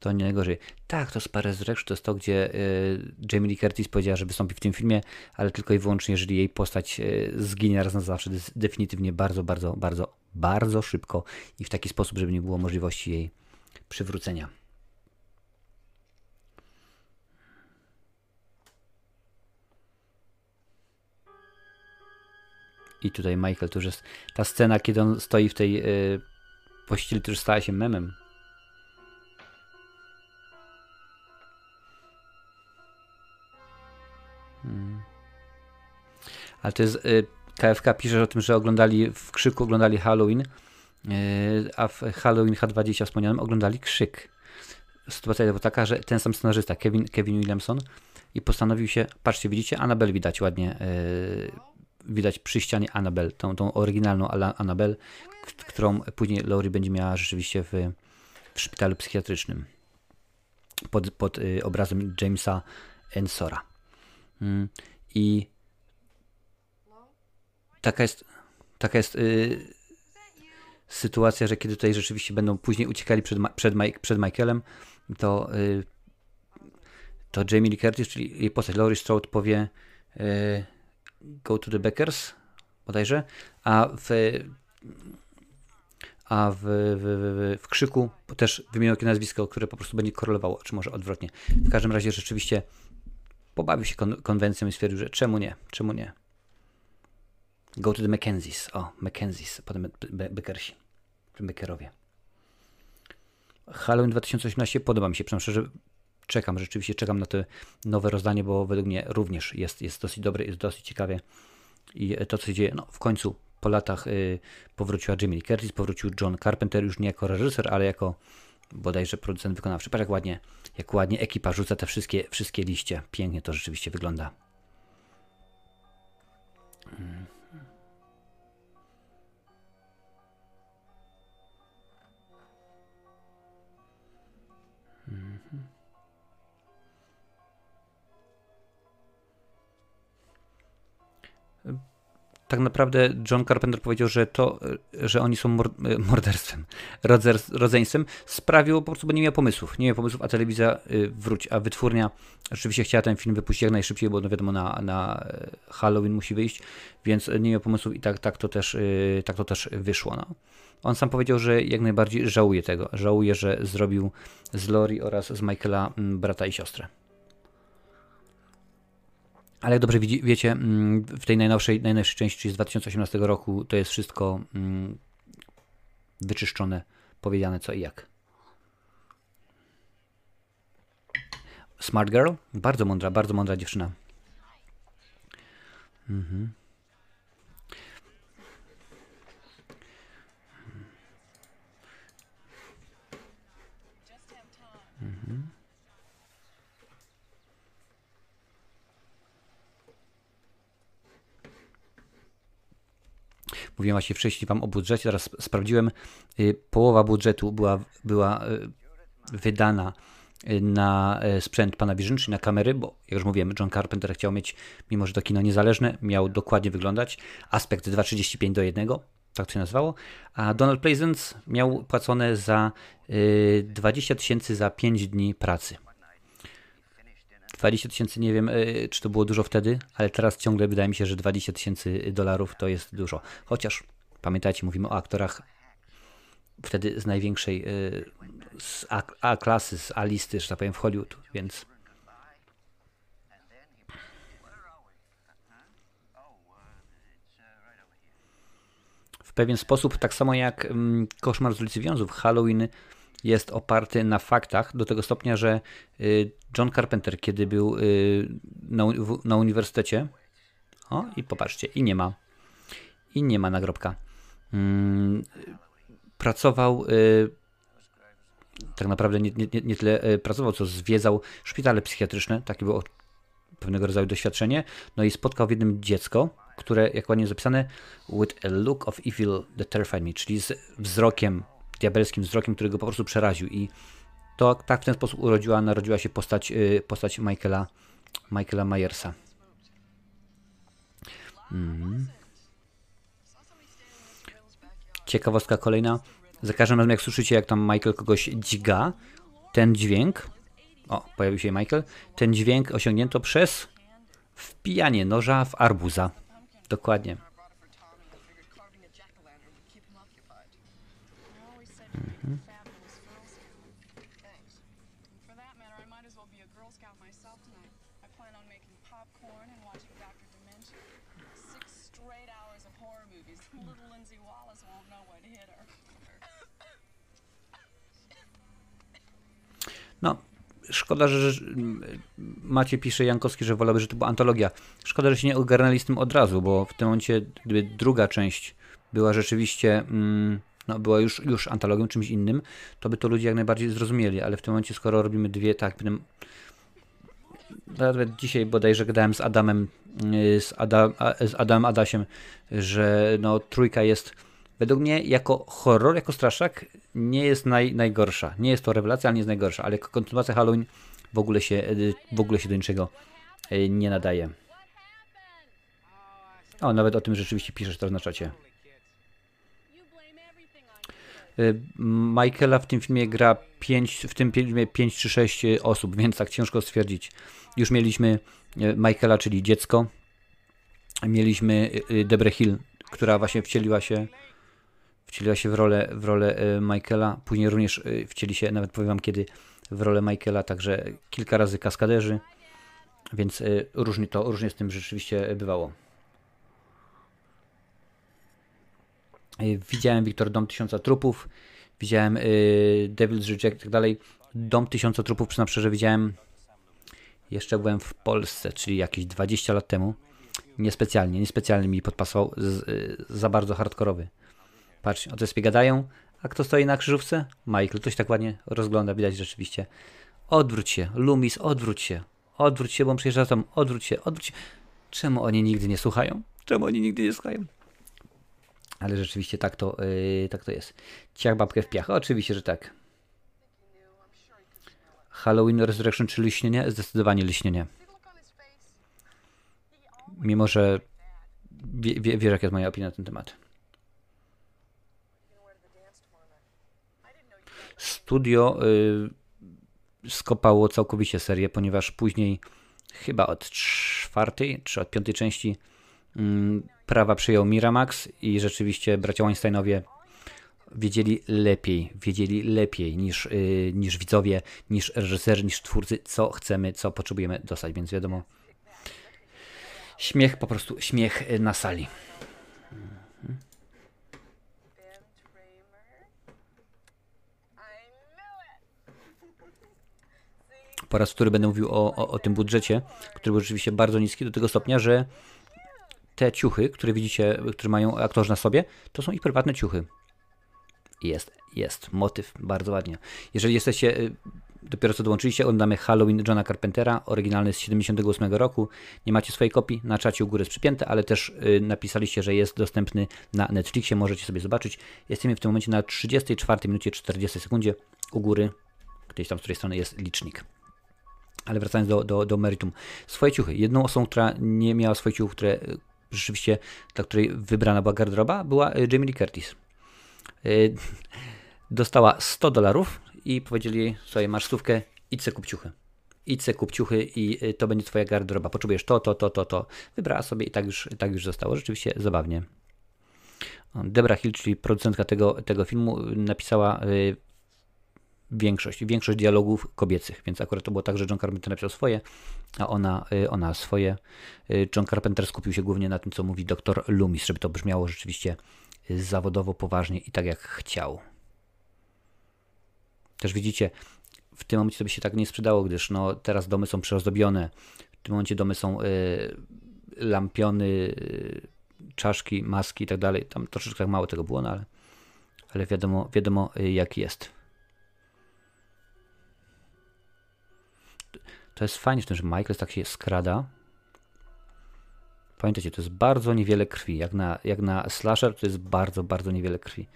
to nie najgorzej. Tak, to Spare Resurrection to jest to, gdzie y, Jamie Lee Curtis powiedziała, że wystąpi w tym filmie, ale tylko i wyłącznie, jeżeli jej postać y, zginie raz na zawsze, definitywnie bardzo, bardzo, bardzo, bardzo szybko i w taki sposób, żeby nie było możliwości jej przywrócenia. I tutaj Michael, to już jest ta scena, kiedy on stoi w tej y, pościeli, to już stała się memem. Hmm. Ale to jest. Y, KFK pisze o tym, że oglądali w krzyku oglądali Halloween, y, a w Halloween H20 wspomnianym oglądali krzyk. Sytuacja była taka, że ten sam scenarzysta, Kevin, Kevin Williamson, i postanowił się, patrzcie, widzicie, Annabelle widać ładnie, yy, widać przy ścianie Annabelle, tą, tą oryginalną Annabelle, którą później Laurie będzie miała rzeczywiście w, w szpitalu psychiatrycznym pod, pod yy, obrazem Jamesa Ensora. Mm. I taka jest, taka jest y, sytuacja, że kiedy tutaj rzeczywiście będą później uciekali przed, przed, przed Michaelem, to, y, to Jamie Lee Curtis, czyli jej postać Laurie Strode powie y, go to the Beckers bodajże, a w a w, w, w, w krzyku też wymienił jakieś nazwisko, które po prostu będzie korelowało, czy może odwrotnie. W każdym razie rzeczywiście pobawił się kon konwencją i stwierdził, że czemu nie, czemu nie. Go to the Mackenzies. O, Mackenzies, potem Be Beckersi, Beckerowie. Halloween 2018 podoba mi się, przynajmniej szczerze czekam, rzeczywiście czekam na to nowe rozdanie, bo według mnie również jest, jest dosyć dobre, jest dosyć ciekawie. I to, co się dzieje, no w końcu po latach y, powróciła Jimmy Lee Curtis, powrócił John Carpenter już nie jako reżyser, ale jako bodajże producent wykonawczy. Patrz jak ładnie, jak ładnie ekipa rzuca te wszystkie, wszystkie liście. Pięknie to rzeczywiście wygląda. Hmm. Tak naprawdę John Carpenter powiedział, że to, że oni są morderstwem, rodzeństwem, sprawiło po prostu, bo nie miał pomysłów. Nie miał pomysłów, a telewizja y, wróci, a wytwórnia rzeczywiście chciała ten film wypuścić jak najszybciej, bo no wiadomo, na, na Halloween musi wyjść, więc nie miał pomysłów i tak, tak, to, też, y, tak to też wyszło. No. On sam powiedział, że jak najbardziej żałuje tego. Żałuje, że zrobił z Lori oraz z Michaela mm, brata i siostrę. Ale jak dobrze wiecie, mm, w tej najnowszej, najnowszej części, z 2018 roku, to jest wszystko mm, wyczyszczone, powiedziane co i jak. Smart Girl? Bardzo mądra, bardzo mądra dziewczyna. Mhm. Mówiłem właśnie wcześniej Wam o budżecie, teraz sprawdziłem. Y, połowa budżetu była, była y, wydana na sprzęt Panavision, czyli na kamery, bo jak już mówiłem, John Carpenter chciał mieć, mimo że to kino niezależne, miał dokładnie wyglądać, aspekt 2,35 do 1, tak się nazywało, a Donald Pleasance miał płacone za 20 tysięcy za 5 dni pracy. 20 tysięcy, nie wiem, y, czy to było dużo wtedy, ale teraz ciągle wydaje mi się, że 20 tysięcy dolarów to jest dużo. Chociaż, pamiętajcie, mówimy o aktorach wtedy z największej, y, z A, A klasy, z A listy, że tak powiem, w Hollywood, więc... W pewien sposób, tak samo jak mm, Koszmar z ulicy Wiązów, Halloween jest oparty na faktach do tego stopnia, że y, John Carpenter, kiedy był y, na, na uniwersytecie, o i popatrzcie, i nie ma, i nie ma nagrobka. Hmm, pracował y, tak naprawdę nie, nie, nie tyle pracował, co zwiedzał szpitale psychiatryczne, takie było pewnego rodzaju doświadczenie, no i spotkał w jednym dziecko, które, jak ładnie zapisane, with a look of evil that terrified me, czyli z wzrokiem diabelskim wzrokiem, który go po prostu przeraził. I to tak w ten sposób urodziła, narodziła się postać, y, postać Michaela, Michaela Myersa. Mm. Ciekawostka kolejna. Za każdym razem jak słyszycie, jak tam Michael kogoś dźga, ten dźwięk, o, pojawił się Michael, ten dźwięk osiągnięto przez wpijanie noża w arbuza. Dokładnie. No, szkoda, że, że Macie pisze Jankowski, że wolałby, że to była antologia. Szkoda, że się nie ogarnęli z tym od razu, bo w tym momencie, gdyby druga część była rzeczywiście mm, no, była już, już antologią, czymś innym, to by to ludzie jak najbardziej zrozumieli, ale w tym momencie, skoro robimy dwie, tak, będę, nawet dzisiaj bodajże gadałem z Adamem, y, z, Adam, z Adamem Adasiem, że no, trójka jest według mnie jako horror, jako straszak nie jest naj, najgorsza. Nie jest to rewelacja, ale nie jest najgorsza, ale jako kontynuacja Halloween w ogóle się, y, w ogóle się do niczego y, nie nadaje. O, nawet o tym rzeczywiście piszesz teraz na czacie. Y, Michaela w tym filmie gra 5, w tym filmie 5 czy 6 osób, więc tak ciężko stwierdzić. Już mieliśmy y, Michaela, czyli dziecko. Mieliśmy y, Debre Hill, która właśnie wcieliła się wcieliła się w rolę, w rolę Michaela. Później również wcieli się, nawet powiem wam kiedy, w rolę Michaela, także kilka razy kaskaderzy, więc różnie to, różnie z tym rzeczywiście bywało. Widziałem Wiktor Dom Tysiąca Trupów, widziałem y, Devil's Reject i tak dalej. Dom Tysiąca Trupów, przyznam szczerze, widziałem jeszcze byłem w Polsce, czyli jakieś 20 lat temu. Niespecjalnie, niespecjalnie mi podpasował, z, y, za bardzo hardkorowy. Patrz, o co gadają, a kto stoi na krzyżówce? Michael, to się tak ładnie rozgląda, widać rzeczywiście. Odwróć się, Lumis, odwróć się. Odwróć się, bo on przyjeżdża tam, odwróć się, odwróć się. Czemu oni nigdy nie słuchają? Czemu oni nigdy nie słuchają? Ale rzeczywiście tak to, yy, tak to jest. Ciach babkę w piach. Oczywiście, że tak. Halloween Resurrection czy liśnienie? Zdecydowanie liśnienie. Mimo, że wie, wie, wiesz, jaka jest moja opinia na ten temat. Studio y, skopało całkowicie serię, ponieważ później chyba od czwartej czy od piątej części prawa przyjął Miramax i rzeczywiście bracia Weinsteinowie wiedzieli lepiej, wiedzieli lepiej niż, yy, niż widzowie, niż reżyserzy, niż twórcy, co chcemy, co potrzebujemy dostać, więc wiadomo, śmiech, po prostu śmiech na sali. Po raz który będę mówił o, o, o tym budżecie, który był rzeczywiście bardzo niski, do tego stopnia, że te ciuchy, które widzicie, które mają aktorzy na sobie, to są ich prywatne ciuchy. Jest, jest, motyw, bardzo ładnie. Jeżeli jesteście, y, dopiero co dołączyliście, oglądamy Halloween Johna Carpentera, oryginalny z 78 roku. Nie macie swojej kopii, na czacie u góry jest przypięte, ale też y, napisaliście, że jest dostępny na Netflixie, możecie sobie zobaczyć. Jesteśmy w tym momencie na 34 minucie 40 sekundzie u góry. gdzieś tam z której strony jest licznik. Ale wracając do, do, do meritum. Swoje ciuchy. Jedną osobą, która nie miała swoich ciuchów, które e, rzeczywiście, dla której wybrana była garderoba, była e, Jamie Lee Curtis. Dostała 100 dolarów i powiedzieli jej, słuchaj, masz stówkę, idź se kup ciuchy. Idź se kup ciuchy i to będzie twoja garderoba. Potrzebujesz to, to, to, to, to. Wybrała sobie i tak już, tak już zostało. Rzeczywiście zabawnie. Debra Hill, czyli producentka tego, tego filmu, napisała większość, większość dialogów kobiecych, więc akurat to było tak, że John Carpenter napisał swoje, a ona, y, ona swoje. Y, John Carpenter skupił się głównie na tym, co mówi dr Loomis, żeby to brzmiało rzeczywiście zawodowo, poważnie i tak jak chciał. Też widzicie, w tym momencie to by się tak nie sprzedało, gdyż no, teraz domy są przeozdobione, w tym momencie domy są y, lampiony, y, czaszki, maski i tak dalej. Tam troszeczkę mało tego było, no ale, ale wiadomo, wiadomo y, jak jest. To jest fajnie że Michael tak się skrada. Pamiętajcie, to jest bardzo niewiele krwi. Jak na, jak na slasher to jest bardzo, bardzo niewiele krwi.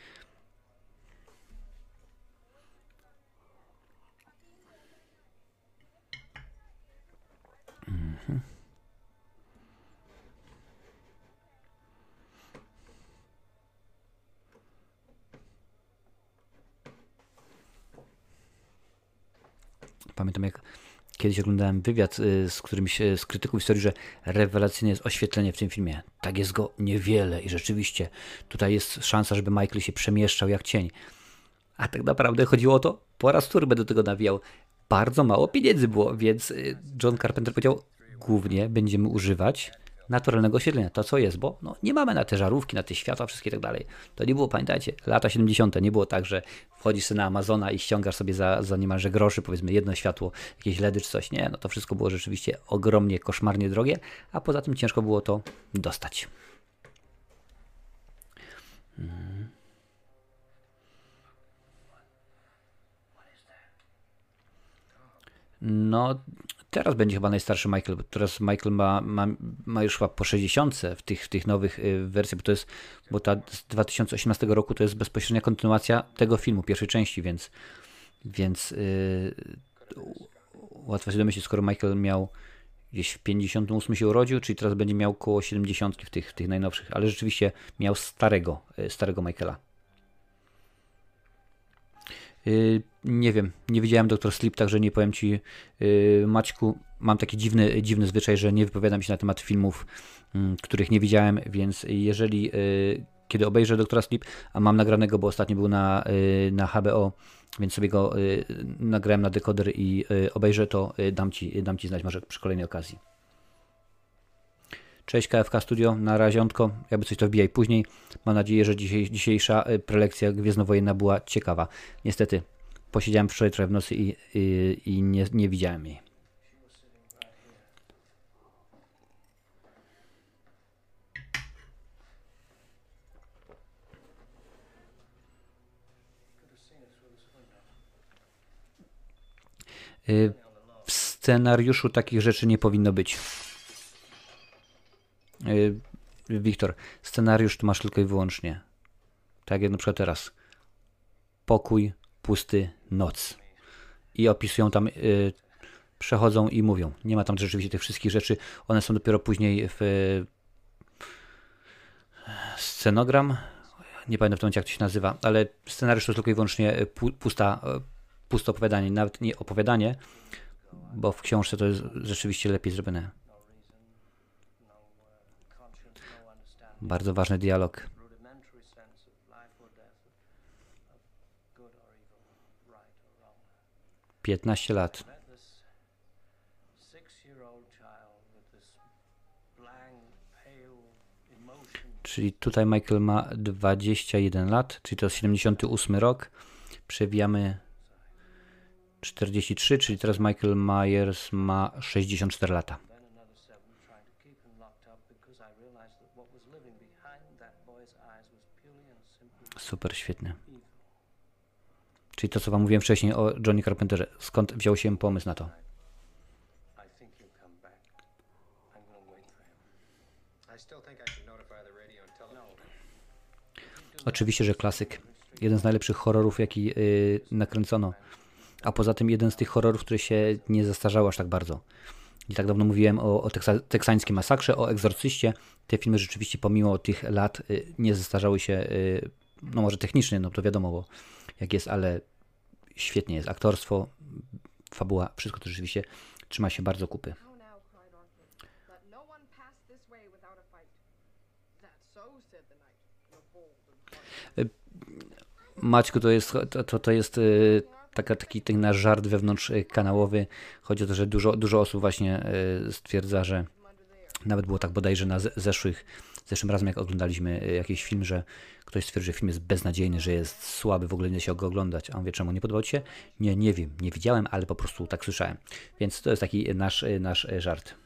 Mhm. Pamiętam jak kiedyś oglądałem wywiad y, z którymś z krytyków historii, że rewelacyjne jest oświetlenie w tym filmie. Tak jest go niewiele i rzeczywiście tutaj jest szansa, żeby Michael się przemieszczał jak cień. A tak naprawdę chodziło o to, po raz który będę tego nawijał, bardzo mało pieniędzy było, więc y, John Carpenter powiedział, głównie będziemy używać naturalnego oświetlenia. To co jest, bo no, nie mamy na te żarówki, na te światła, wszystkie i tak dalej. To nie było, pamiętajcie, lata 70. nie było tak, że wchodzisz na Amazona i ściągasz sobie za, za niemalże groszy, powiedzmy jedno światło, jakieś LEDy czy coś. Nie, no to wszystko było rzeczywiście ogromnie, koszmarnie drogie, a poza tym ciężko było to dostać. Hmm. No, teraz będzie chyba najstarszy Michael, bo teraz Michael ma, ma, ma już chyba po 60 w tych, w tych nowych y, wersjach, bo to jest, bo ta z 2018 roku to jest bezpośrednia kontynuacja tego filmu, pierwszej części, więc, więc yy, łatwo się domyślić, skoro Michael miał gdzieś w 58 się urodził, czyli teraz będzie miał około 70 w tych, w tych najnowszych, ale rzeczywiście miał starego, y, starego Michaela. Yy, nie wiem, nie widziałem Dr. Sleep, także nie powiem Ci, yy, Maćku, mam taki dziwny, dziwny zwyczaj, że nie wypowiadam się na temat filmów, mm, których nie widziałem, więc jeżeli yy, kiedy obejrzę Doktora Sleep, a mam nagranego, bo ostatnio był na, na HBO, więc sobie go nagrałem na dekoder i obejrzę, to dam Ci, dam ci znać może przy kolejnej okazji. Cześć KFK Studio, na raziątko, jakby coś to wbijaj później. Mam nadzieję, że dzisiejsza prelekcja gwiezdnowojenna była ciekawa. Niestety, posiedziałem wczoraj trochę w nocy i, i, i nie, nie widziałem jej. Y, w scenariuszu takich rzeczy nie powinno być. Y, Wiktor, scenariusz tu masz tylko i wyłącznie. Tak jak na przykład teraz. Pokój, pusty, noc. I opisują tam, y, przechodzą i mówią. Nie ma tam rzeczywiście tych wszystkich rzeczy. One są dopiero później w y, scenogram. Nie pamiętam w tym momencie, jak to się nazywa, ale scenariusz to tylko i wyłącznie pu, pusta, puste opowiadanie. Nawet nie opowiadanie, bo w książce to jest rzeczywiście lepiej zrobione. Bardzo ważny dialog. Piętnaście lat. Czyli tutaj Michael ma 21 lat, czyli to jest 78 rok. Przewijamy 43, czyli teraz Michael Myers ma 64 lata. Super, świetnie. Czyli to, co wam mówiłem wcześniej o Johnny Carpenterze. Skąd wziął się pomysł na to? Oczywiście, że klasyk. Jeden z najlepszych horrorów, jaki yy, nakręcono. A poza tym jeden z tych horrorów, który się nie zestarzały aż tak bardzo. Nie tak dawno mówiłem o, o teksa, teksańskiej masakrze, o egzorcyście. Te filmy rzeczywiście pomimo tych lat y, nie zestarzały się, y, no może technicznie, no to wiadomo, bo jak jest, ale świetnie jest aktorstwo, fabuła, wszystko to rzeczywiście trzyma się bardzo kupy. Bright. Maćku, to jest, to, to, jest y, taka, taki ten nasz żart wewnątrz y, kanałowy. Chodzi o to, że dużo, dużo osób właśnie stwierdza, że nawet było tak bodajże na ze- zeszłych, zeszłym razem, jak oglądaliśmy y, jakiś film, że ktoś stwierdził, że film jest beznadziejny, że jest słaby, w ogóle nie da się go oglądać. A on wie, czemu nie podobał Ci się? Nie, nie wiem, nie widziałem, ale po prostu tak słyszałem. Więc to jest taki nasz, y, nasz y, żart.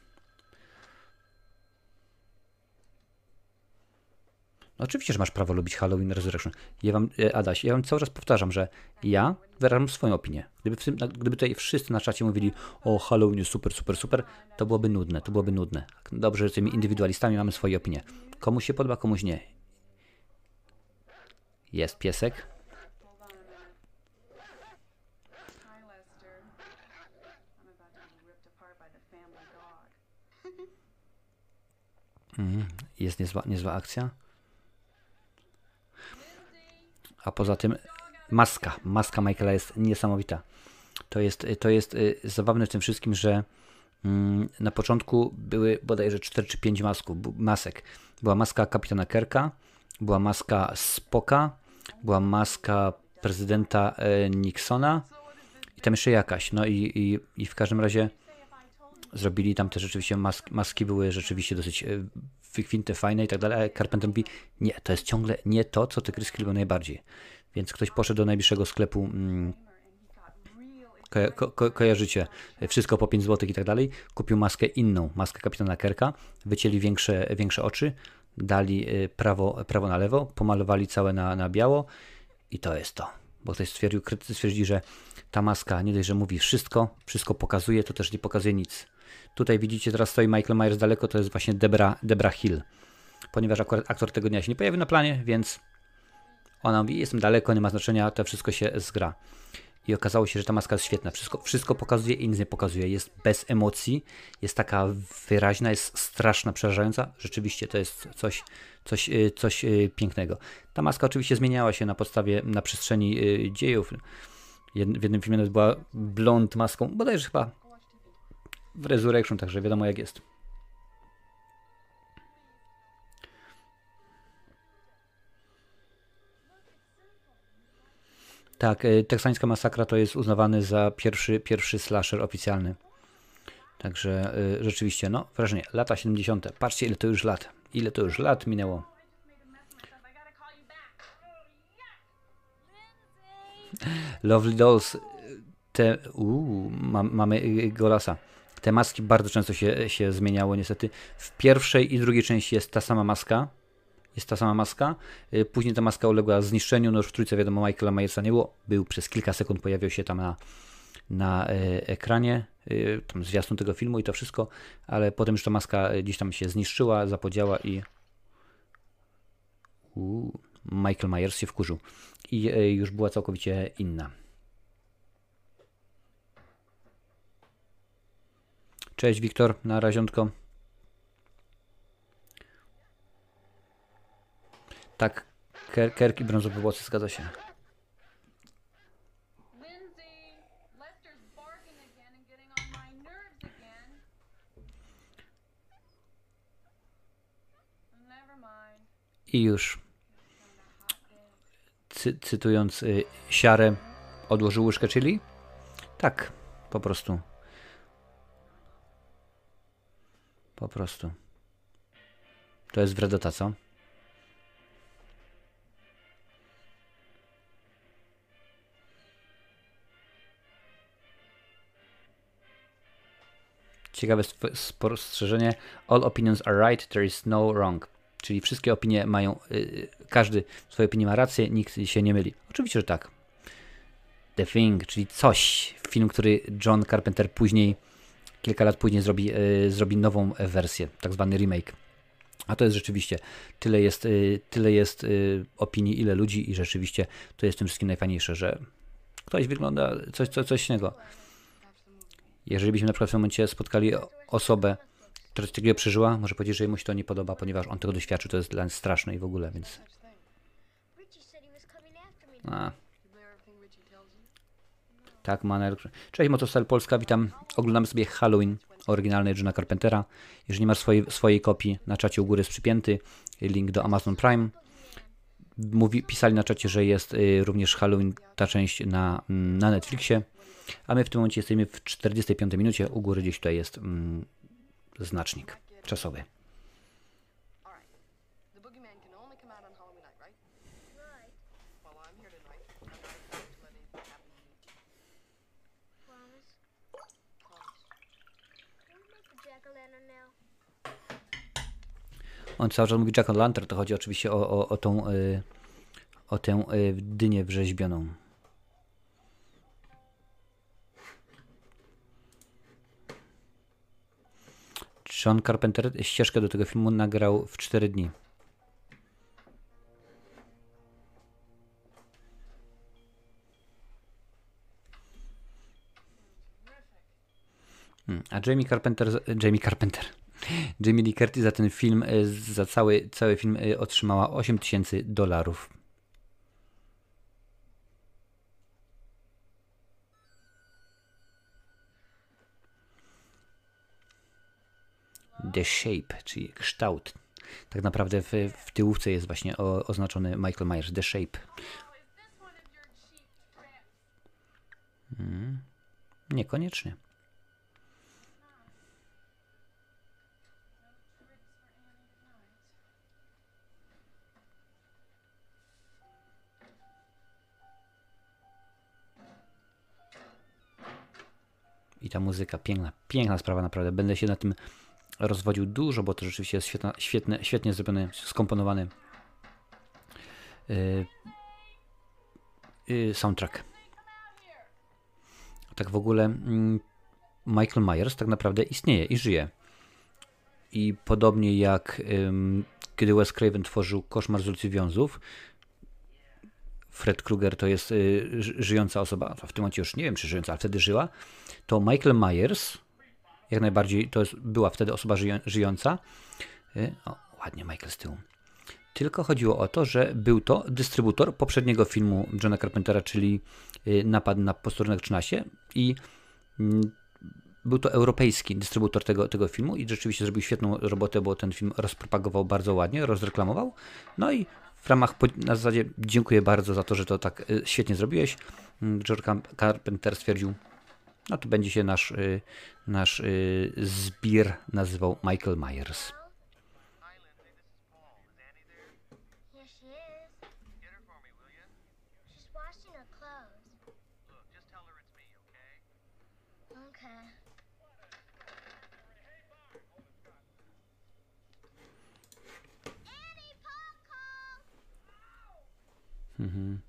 Oczywiście, że masz prawo lubić Halloween Resurrection. Ja wam, e, Adaś, ja wam cały czas powtarzam, że ja wyrażam swoją opinię. Gdyby, tym, gdyby tutaj wszyscy na czacie mówili o Halloween super, super, super, to byłoby nudne, to byłoby nudne. Dobrze, że jesteśmy indywidualistami, mamy swoje opinie. Komuś się podoba, komuś nie. Jest piesek. Mhm. Jest niezła, niezła akcja. A poza tym maska, maska Michaela jest niesamowita. To jest, to jest y, zabawne w tym wszystkim, że mm, na początku były bodajże 4 czy 5 masków, masek. Była maska kapitana Kerka, była maska Spoka, była maska prezydenta e, Nixona i tam jeszcze jakaś. No i, i, i w każdym razie zrobili tam te rzeczywiście maski, maski były rzeczywiście dosyć e, wykwinte, fajne i tak dalej, ale Carpenter mówi, nie, to jest ciągle nie to, co te kryski lubią najbardziej. Więc ktoś poszedł do najbliższego sklepu, mm, ko, ko, ko, kojarzycie, wszystko po 5 zł i tak dalej, kupił maskę inną, maskę kapitana Kerka, wycięli większe, większe oczy, dali e, prawo, prawo na lewo, pomalowali całe na, na biało i to jest to. Bo ktoś stwierdził, krytycy stwierdzili, że ta maska nie dość, że mówi wszystko, wszystko pokazuje, to też nie pokazuje nic. Tutaj widzicie, teraz stoi Michael Myers daleko, to jest właśnie Debra, Debra Hill. Ponieważ akurat aktor tego dnia się nie pojawił na planie, więc ona mówi, jestem daleko, nie ma znaczenia, to wszystko się zgra. I okazało się, że ta maska jest świetna. Wszystko, wszystko pokazuje i nic nie pokazuje. Jest bez emocji, jest taka wyraźna, jest straszna, przerażająca. Rzeczywiście to jest coś, coś, y, coś y, pięknego. Ta maska oczywiście zmieniała się na podstawie, na przestrzeni y, dziejów. W jednym filmie była blond maską, bodajże chyba w Resurrection, także wiadomo jak jest. Tak, y, teksańska masakra to jest uznawany za pierwszy, pierwszy slasher oficjalny. Także y, rzeczywiście, no, wrażenie, lata 70. Patrzcie, ile to już lat. Ile to już lat minęło. Lovely Dolls, y, te, uu, ma, mamy y, Golasa. Te maski bardzo często się, się zmieniało niestety. W pierwszej i drugiej części jest ta sama maska. Jest ta sama maska. Y, Później ta maska uległa zniszczeniu. No już w trójce wiadomo Michaela Myersa nie było. Był przez kilka sekund, pojawił się tam na, na y, ekranie. y, Tam zwiastun tego filmu i to wszystko. Ale potem już ta maska y, gdzieś tam się zniszczyła, zapodziała i Uuu, Michael Myers się wkurzył. I już była całkowicie inna. Cześć Wiktor, na raziątko. Tak, Ker Kerk i brązowe włosy, zgadza się. I już, cy cytując y, siarę, odłożył łyżkę chili? Tak, po prostu. Po prostu. To jest wredota, co? Ciekawe sp- spostrzeżenie. All opinions are right, there is no wrong. Czyli wszystkie opinie mają, y, każdy w swojej opinii ma rację, nikt się nie myli. Oczywiście, że tak. The Thing, czyli coś. Film, który John Carpenter później, kilka lat później zrobi, y, zrobi nową wersję, tak zwany remake. A to jest rzeczywiście, tyle jest, y, tyle jest y, opinii, ile ludzi i rzeczywiście to jest w tym wszystkim najfajniejsze, że ktoś wygląda coś, coś, coś innego. Jeżeli byśmy na przykład w tym momencie spotkali osobę, która coś takiego przeżyła, może powiedzieć, że mu się to nie podoba, ponieważ on tego doświadczył, to jest dla nas straszne i w ogóle, więc... Such thing. Richie said he was coming after me. A, You believe everything Richie tells you? Tak, Manel. Cześć, Motostyle Polska, witam. Oglądamy sobie Halloween oryginalny Johna Carpentera. Jeżeli nie masz swojej, swojej kopii, na czacie u góry jest przypięty link do Amazon Prime. Mówi, pisali na czacie, że jest y, również Halloween, ta część na, mm, na Netflixie. A my w tym momencie jesteśmy w 45 minucie. U góry gdzieś tutaj jest mm, znacznik czasowy. On cały czas mówi Jack o' Lantern, to chodzi oczywiście o, o, o tą y, o tę y, dynię wrzeźbioną. John Carpenter ścieżkę do tego filmu nagrał w 4 dni. Hmm, A Jamie Carpenter, Jamie Carpenter, Jamie Lee Curtis za ten film, y, za cały, cały film y, otrzymała 8 tysięcy dolarów. The Shape, czyli kształt. Tak naprawdę w, w tyłówce jest właśnie o, oznaczony Michael Myers, The Shape. Mm, niekoniecznie. Muzyka, piękna, piękna sprawa naprawdę. Będę się na tym rozwodził dużo, bo to rzeczywiście jest świetna, świetne, świetnie zrobiony, skomponowany yy, yy, soundtrack. Tak w ogóle mm, Michael Myers tak naprawdę istnieje i żyje. I podobnie jak kiedy Wes Craven tworzył Koszmar z ulicy Wiązów, Fred Krueger to jest y, ży- żyjąca osoba, w tym momencie już nie wiem, czy żyjąca, ale wtedy żyła, to Michael Myers, jak najbardziej, to jest, była wtedy osoba żyją, żyjąca. Y, O, ładnie Michael z tyłu. Tylko chodziło o to, że był to dystrybutor poprzedniego filmu Johna Carpentera, czyli y, Napad na posterunek 13 i mm, był to europejski dystrybutor tego, tego filmu i rzeczywiście zrobił świetną robotę, bo ten film rozpropagował bardzo ładnie, rozreklamował. No i w ramach, na zasadzie dziękuję bardzo za to, że to tak y, świetnie zrobiłeś. Mm, George Carpenter stwierdził, no to będzie się nasz, y, nasz y, zbir nazywał Michael Myers. Mhm.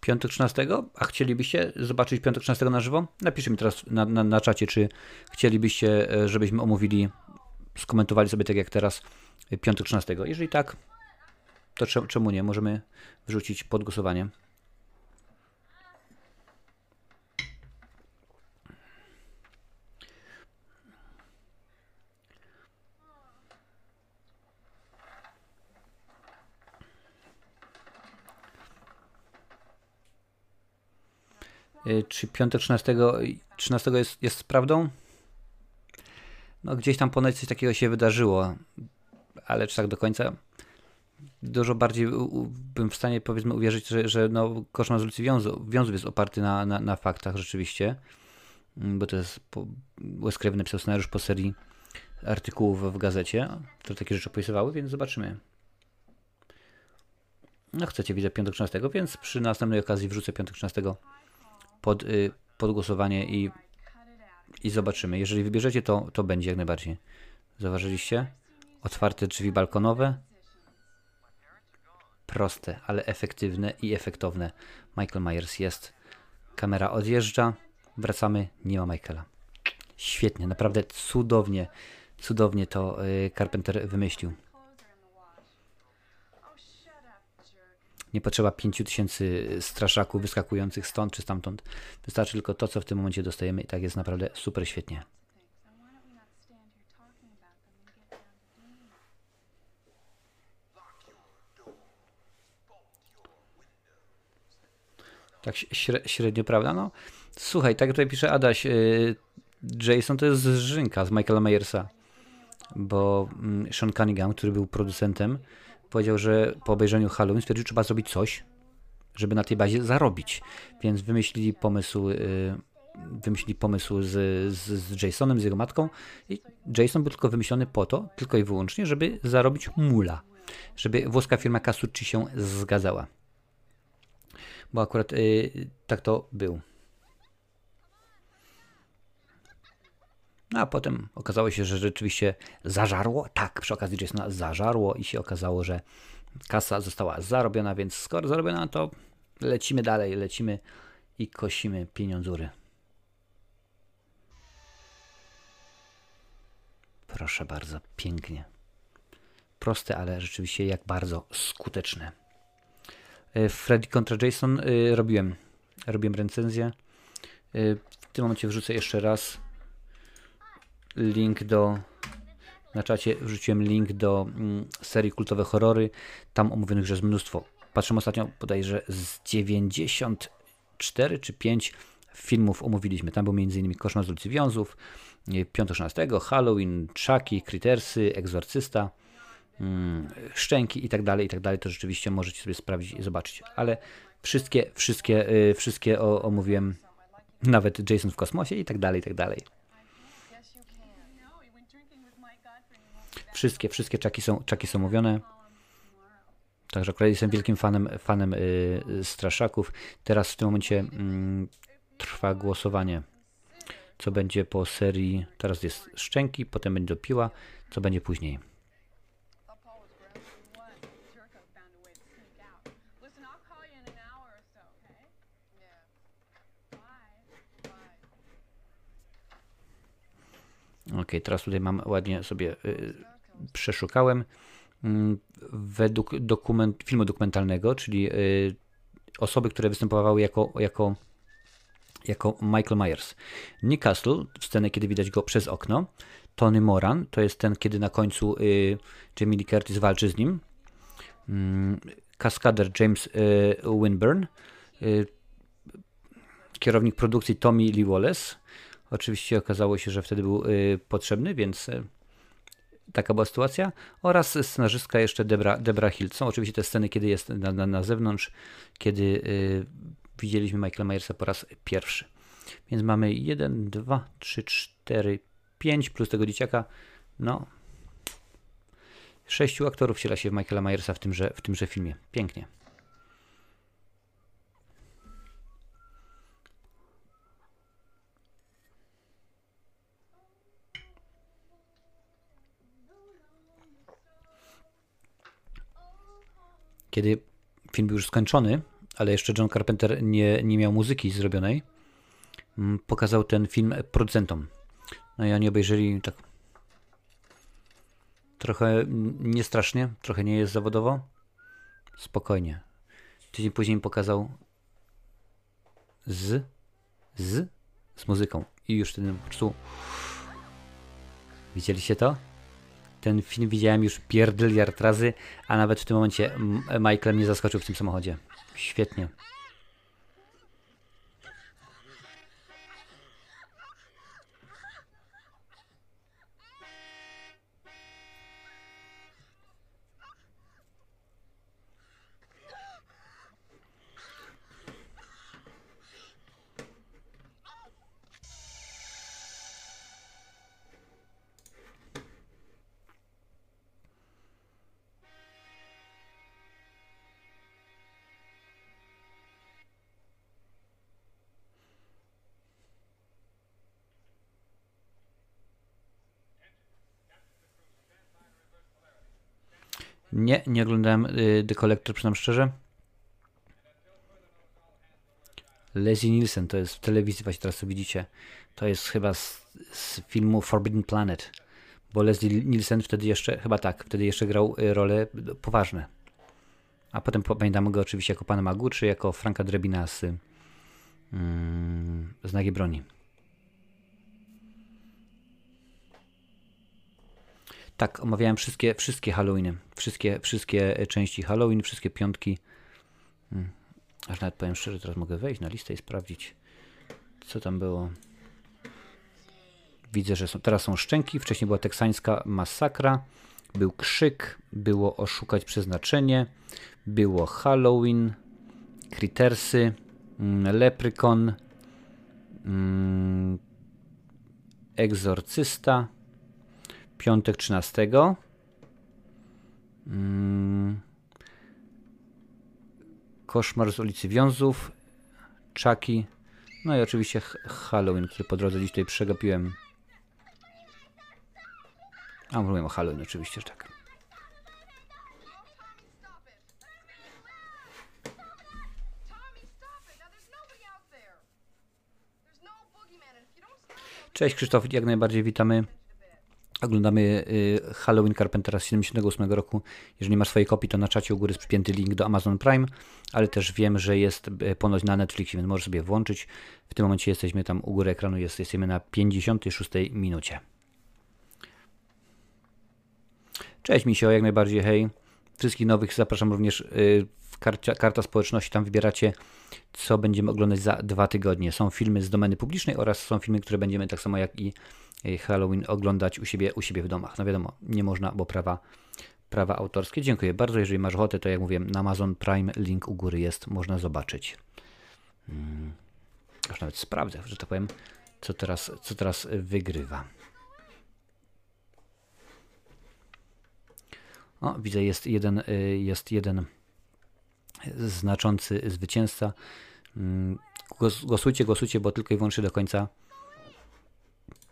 Piątek 13? A chcielibyście zobaczyć piątek 13 na żywo? Napiszcie mi teraz na, na, na czacie, czy chcielibyście, e, żebyśmy omówili, skomentowali sobie tak jak teraz piątek 13. Jeżeli tak, to cze- czemu nie? Możemy wrzucić pod głosowanie. Czy piątek 13, 13 jest, jest prawdą? No gdzieś tam ponoć coś takiego się wydarzyło, ale czy tak do końca? Dużo bardziej bym w stanie powiedzmy uwierzyć, że, że no, koszmar z ulicy Wiązu, Wiązów jest oparty na, na, na faktach rzeczywiście, Mm, bo to jest Craven napisał scenariusz po serii artykułów w gazecie, które takie rzeczy opisywały, więc zobaczymy. No chcecie, widzę piątek 13, więc przy następnej okazji wrzucę piątek 13 pod, y, pod głosowanie i, i zobaczymy. Jeżeli wybierzecie, to, to będzie jak najbardziej. Zauważyliście? Otwarte drzwi balkonowe. Proste, ale efektywne i efektowne. Michael Myers jest. Kamera odjeżdża. Wracamy. Nie ma Michaela. Świetnie, naprawdę cudownie, cudownie to y, Carpenter wymyślił. Clothes are in the wash. Nie potrzeba 5000 straszaków wyskakujących stąd czy stamtąd. Wystarczy tylko to, co w tym momencie dostajemy i tak jest naprawdę super świetnie. Tak śre- średnio, prawda? No, słuchaj, tak tutaj pisze Adaś, y, Jason to jest Żynka z Michaela Myersa, bo mm, Sean Cunningham, który był producentem, powiedział, że po obejrzeniu Halloween stwierdził, że trzeba zrobić coś, żeby na tej bazie zarobić. Więc wymyślili pomysł, y, wymyślili pomysł z, z, z Jasonem, z jego matką i Jason był tylko wymyślony po to, tylko i wyłącznie, żeby zarobić mula. Żeby włoska firma Casucci się zgadzała. Bo akurat y, tak to był. No a potem okazało się, że rzeczywiście zażarło. Tak, przy okazji Jasona zażarło i się okazało, że kasa została zarobiona, więc skoro zarobiona, to lecimy dalej, lecimy i kosimy pieniądzury. Proszę bardzo, pięknie. Proste, ale rzeczywiście jak bardzo skuteczne. Y, Freddy kontra Jason y, robiłem. Robiłem recenzję. Y, W tym momencie wrzucę jeszcze raz link do. Na czacie wrzuciłem link do mm, serii kultowe horrory. Tam omówionych już jest mnóstwo. Patrzę ostatnio bodajże z 94 czy 5 filmów omówiliśmy. Tam był m.in. Koszmar z ulicy Wiązów, y, 5-16, Halloween, Chucky, Crittersy, Egzorcysta mm, szczęki i tak dalej, i tak dalej, to rzeczywiście możecie sobie sprawdzić i zobaczyć. Ale wszystkie, wszystkie, y, wszystkie o, omówiłem, nawet Jason w kosmosie i tak dalej, i tak dalej. Wszystkie, wszystkie czaki są, czaki są mówione. Także akurat jestem wielkim fanem, fanem y, y, straszaków. Teraz w tym momencie mm, trwa głosowanie, co będzie po serii. Teraz jest szczęki, potem będzie piła, co będzie później. Ok, teraz tutaj mam ładnie sobie y, przeszukałem. Mm, Według dokument, filmu dokumentalnego, czyli y, osoby, które występowały jako, jako, jako Michael Myers. Nick Castle, scenę, kiedy widać go przez okno. Tony Moran, to jest ten, kiedy na końcu y, Jamie Lee Curtis walczy z nim. Mm, Kaskader James y, Winburn. Kierownik produkcji Tommy Lee Wallace. Oczywiście okazało się, że wtedy był potrzebny, więc taka była sytuacja. Oraz scenarzystka jeszcze Debra, Debra Hill. Są oczywiście te sceny, kiedy jest na, na, na zewnątrz, kiedy y, widzieliśmy Michaela Myersa po raz pierwszy. Więc mamy 1, 2, 3, 4, 5 plus tego dzieciaka. No. Sześciu aktorów wciela się w Michaela Myersa w tymże, w tymże filmie. Pięknie. Kiedy film był już skończony, ale jeszcze John Carpenter nie, nie miał muzyki zrobionej, mm, pokazał ten film producentom. No i oni obejrzeli tak trochę niestrasznie, trochę nie jest zawodowo. Spokojnie. Tydzień później pokazał z, z, z muzyką. I już wtedy po prostu widzieliście to? Ten film widziałem już pierdyliard razy, a nawet w tym momencie Michael mnie zaskoczył w tym samochodzie. Świetnie. Nie, nie oglądałem y, The Collector, przyznam szczerze. Leslie Nielsen, to jest w telewizji, właśnie teraz to widzicie. To jest chyba z, z filmu Forbidden Planet. Bo Leslie Nielsen wtedy jeszcze, chyba tak, wtedy jeszcze grał y, role poważne. A potem po- pamiętamy go oczywiście jako pana Magu, czy jako Franka Drebina z mm, Znaki Broni. Tak, omawiałem wszystkie, wszystkie Halloweeny. Wszystkie, wszystkie e, części Halloween, wszystkie piątki. Mm. Aż nawet powiem szczerze, teraz mogę wejść na listę i sprawdzić, co tam było. Widzę, że są, teraz są szczęki. Wcześniej była teksańska masakra. Był krzyk, było oszukać przeznaczenie, było Halloween, Crittersy, mm, Leprykon, mm, Egzorcysta, piątek 13. Mm, Koszmar z ulicy Wiązów, Chucky, no i oczywiście Halloween, który po drodze dziś tutaj przegapiłem. A, mówiłem o Halloween oczywiście, że tak. Cześć Krzysztof, jak najbardziej witamy. Oglądamy y, Halloween Carpentera z 78 roku. Jeżeli masz swojej kopii, to na czacie u góry jest przypięty link do Amazon Prime, ale też wiem, że jest y, ponoć na Netflixie, więc możesz sobie włączyć. W tym momencie jesteśmy tam u góry ekranu, jest, jesteśmy na 56 minucie. Cześć Misio, jak najbardziej, hej. Wszystkich nowych zapraszam również y, w karcia, karta społeczności, tam wybieracie co będziemy oglądać za dwa tygodnie. Są filmy z domeny publicznej oraz są filmy, które będziemy tak samo jak i Halloween oglądać u siebie, u siebie w domach. No wiadomo, nie można, bo prawa, prawa autorskie. Dziękuję bardzo. Jeżeli masz ochotę, to jak mówiłem, na Amazon Prime link u góry jest, można zobaczyć. Hmm. Już nawet sprawdzę, że tak powiem, co teraz, co teraz wygrywa. O, widzę, jest jeden, y, jest jeden znaczący zwycięzca. Mm, Głos, głosujcie, głosujcie, bo tylko i wyłącznie do końca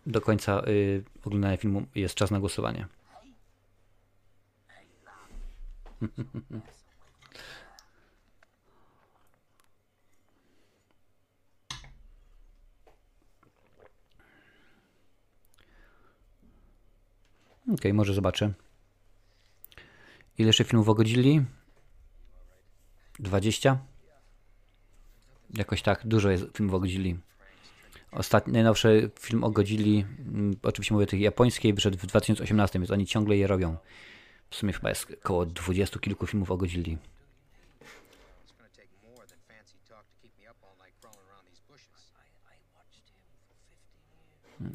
do końca y, oglądania filmu jest czas na głosowanie. Okej, może zobaczę. Ile jeszcze filmów o Godzilli? 20? Jakoś tak, dużo jest filmów o Godzilli. Ostatni, najnowszy film o Godzilli, mm, oczywiście mówię o tej japońskiej, wyszedł w 2018, więc oni ciągle je robią. W sumie chyba jest około 20 kilku filmów o Godzilli.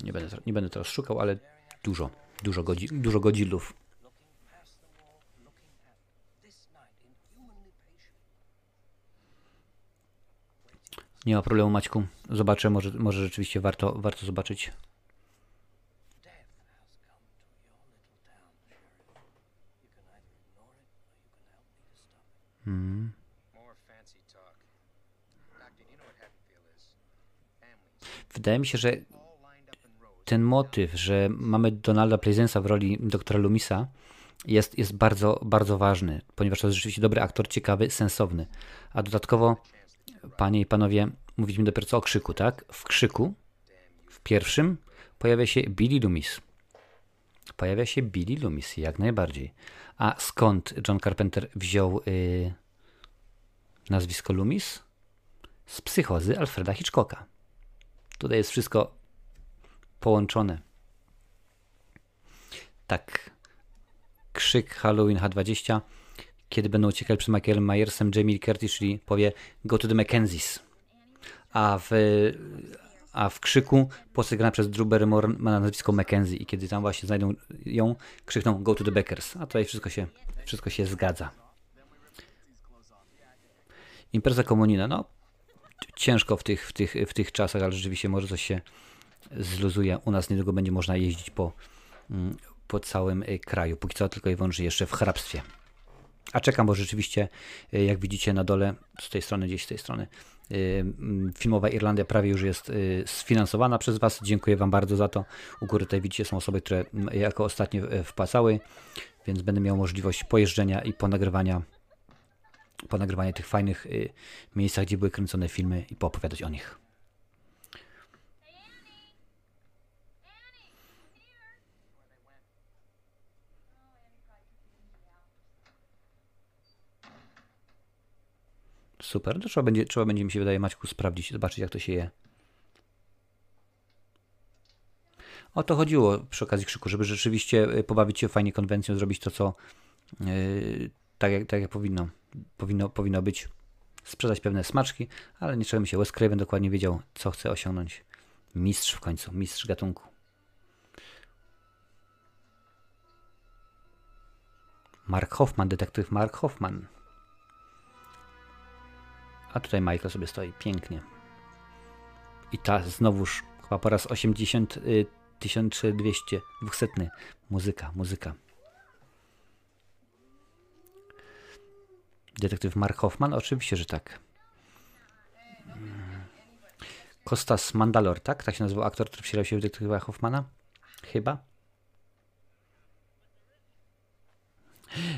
Nie będę, nie będę teraz szukał, ale dużo, dużo, godzi, dużo Godzillów. Nie ma problemu, Maćku. Zobaczę, może, może rzeczywiście warto, warto zobaczyć. Families. Wydaje mi się, że ten motyw, że mamy Donalda Pleasence'a w roli doktora Lumisa jest, jest bardzo, bardzo ważny, ponieważ to jest rzeczywiście dobry aktor, ciekawy, sensowny. A dodatkowo, panie i panowie, mówiliśmy dopiero co o krzyku, tak? W krzyku, w pierwszym, pojawia się Billy Loomis. Pojawia się Billy Loomis, jak najbardziej. A skąd John Carpenter wziął y, nazwisko Loomis? Z psychozy Alfreda Hitchcocka. Tutaj jest wszystko połączone. Tak. Krzyk Halloween H20. Kiedy będą uciekali przed Michaelem Myersem, Jamie Curtis, czyli powie Go to the Mackenzies. A w, a w krzyku postać grana przez Drew Barrymore ma nazwisko Mackenzie i kiedy tam właśnie znajdą ją, krzykną Go to the Beckers. A tutaj wszystko się, wszystko się zgadza. Impreza komunina. No, ciężko w tych, w, tych, w tych czasach, ale rzeczywiście może coś się zluzuje. U nas niedługo będzie można jeździć po, mm, po całym y, kraju. Póki co tylko i wyłącznie jeszcze w hrabstwie. A czekam, bo rzeczywiście, y, jak widzicie na dole, z tej strony, gdzieś z tej strony, y, mm, filmowa Irlandia prawie już jest y, sfinansowana przez Was. Dziękuję Wam bardzo za to. U góry tutaj widzicie, są osoby, które mm, jako ostatnie y, wpłacały, więc będę miał możliwość pojeżdżenia i ponagrywania ponagrywania tych fajnych miejscach, gdzie były kręcone filmy i poopowiadać o nich. Super. To trzeba będzie, trzeba będzie mi się wydaje, Maćku, sprawdzić, zobaczyć, jak to się je. O to chodziło przy okazji krzyku, żeby rzeczywiście y, pobawić się fajnie konwencją, zrobić to, co yy, tak, jak, tak jak powinno, powinno, powinno być. Sprzedać pewne smaczki, ale nie czujemy się. Wes Craven dokładnie wiedział, co chce osiągnąć. Mistrz w końcu, mistrz gatunku. Mark Hoffman, detektyw Mark Hoffman. A tutaj Michael sobie stoi pięknie. I ta znowuż chyba po raz 80 y, 1200, 200. Muzyka, muzyka. Detektyw Mark Hoffman? Oczywiście, że tak. Kostas Mandalor, tak? Tak się nazywał aktor, który wcielał się w detektywa Hoffmana? Chyba.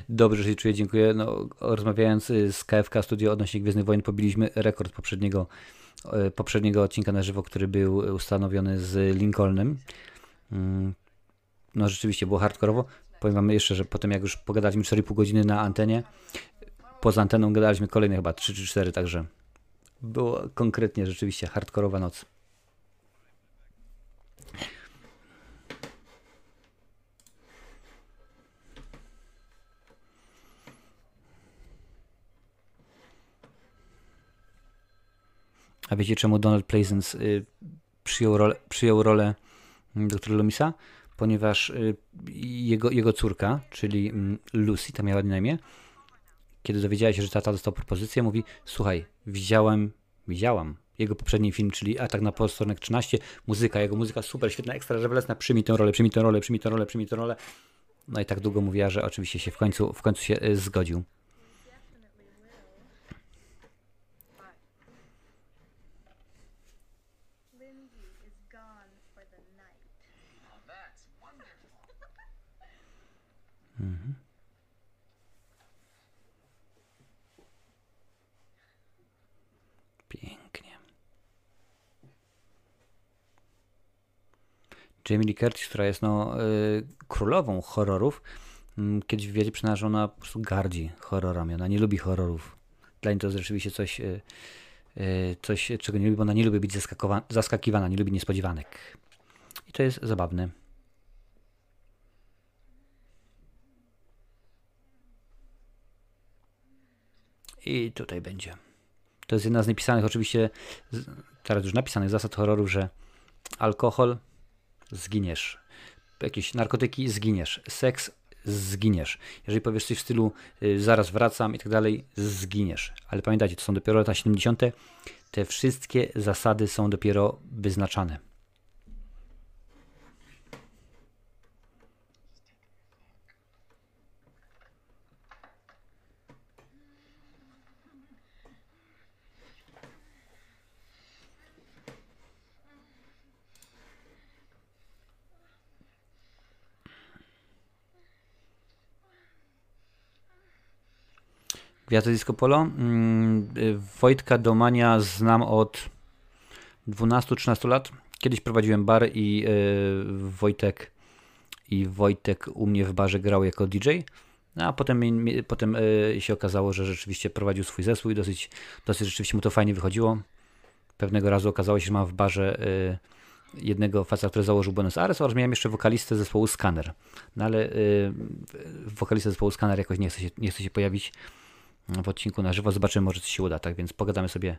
Dobrze się czuję, dziękuję. No, rozmawiając y, z KFK Studio odnośnie Gwiezdnych Wojen, pobiliśmy rekord poprzedniego, y, poprzedniego odcinka na żywo, który był ustanowiony z Lincolnem. Mm, No rzeczywiście było hardkorowo. Powiem wam jeszcze, że potem jak już pogadaliśmy 4,5 godziny na antenie, poza anteną gadaliśmy kolejne chyba 3 czy 4, także było konkretnie rzeczywiście hardkorowa noc. A wiecie czemu Donald Pleasence y, przyjął rolę, przyjął rolę doktora Lumisa? Ponieważ y, jego, jego córka, czyli mm, Lucy, ta miała na imię, kiedy dowiedziała się, że tata dostał propozycję, mówi: Słuchaj, widziałem, widziałam jego poprzedni film, czyli Atak na posterunek 13, muzyka, jego muzyka super, świetna, ekstra rewelacyjna, przyjmij tę rolę, przyjmij tę rolę, przyjmij tę rolę, przyjmij tę rolę. No i tak długo mówiła, że oczywiście się w końcu, w końcu się y, zgodził. Jamie Lee Curtis, która jest no, y, królową horrorów, mm, kiedyś w wywiadzie przyznała, że ona po prostu gardzi horrorami. Ona nie lubi horrorów. Dla niej to jest rzeczywiście coś, y, y, coś czego nie lubi, bo ona nie lubi być zaskakiwana, nie lubi niespodziewanek. I to jest zabawne. I tutaj będzie. To jest jedna z napisanych oczywiście, teraz już napisanych zasad horroru, że alkohol zginiesz, jakieś narkotyki zginiesz, seks zginiesz. Jeżeli powiesz coś w stylu y, zaraz wracam i tak dalej, zginiesz. Ale pamiętajcie, to są dopiero lata 70. Te wszystkie zasady są dopiero wyznaczane. Gwiazda Disco Polo. Mm, Wojtka Domania znam od 12-13 lat. Kiedyś prowadziłem bar i y, Wojtek i Wojtek u mnie w barze grał jako DJ. No, A potem, potem y, się okazało, że rzeczywiście prowadził swój zespół i dosyć, dosyć rzeczywiście mu to fajnie wychodziło. Pewnego razu okazało się, że mam w barze y, jednego faceta, który założył Buenos Aires oraz miałem jeszcze wokalistę zespołu Scanner. No ale wokalista zespołu Scanner jakoś nie chce się, nie chce się pojawić w odcinku na żywo. Zobaczymy, może coś się uda, tak więc pogadamy sobie,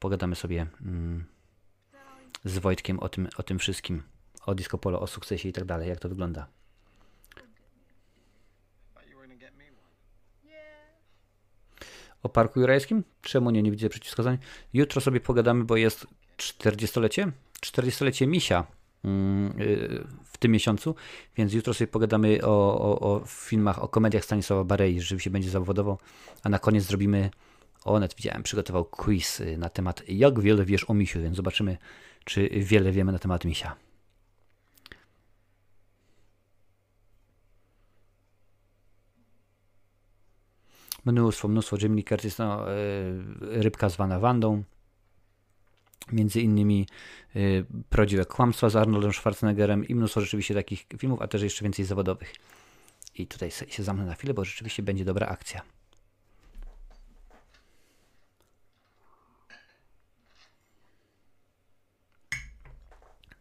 pogadamy sobie mm, z Wojtkiem o tym, o tym wszystkim, o disco polo, o sukcesie i tak dalej, jak to wygląda. O Parku Jurajskim? Czemu nie? Nie widzę przeciwwskazań. Jutro sobie pogadamy, bo jest 40-lecie? 40-lecie Misia w tym miesiącu, więc jutro sobie pogadamy o, o, o filmach, o komediach Stanisława Barei, rzeczywiście będzie zawodowo, a na koniec zrobimy, o net widziałem, przygotował quiz y, na temat jak wiele wiesz o Misiu, więc zobaczymy, czy wiele wiemy na temat Misia. Mnóstwo, mnóstwo. Lee Curtis, no, y, rybka zwana Wandą, Między innymi y, Kłamstwa z Arnoldem Schwarzeneggerem i mnóstwo rzeczywiście takich filmów, a też jeszcze więcej zawodowych. I tutaj się zamknę na chwilę, bo rzeczywiście będzie dobra akcja.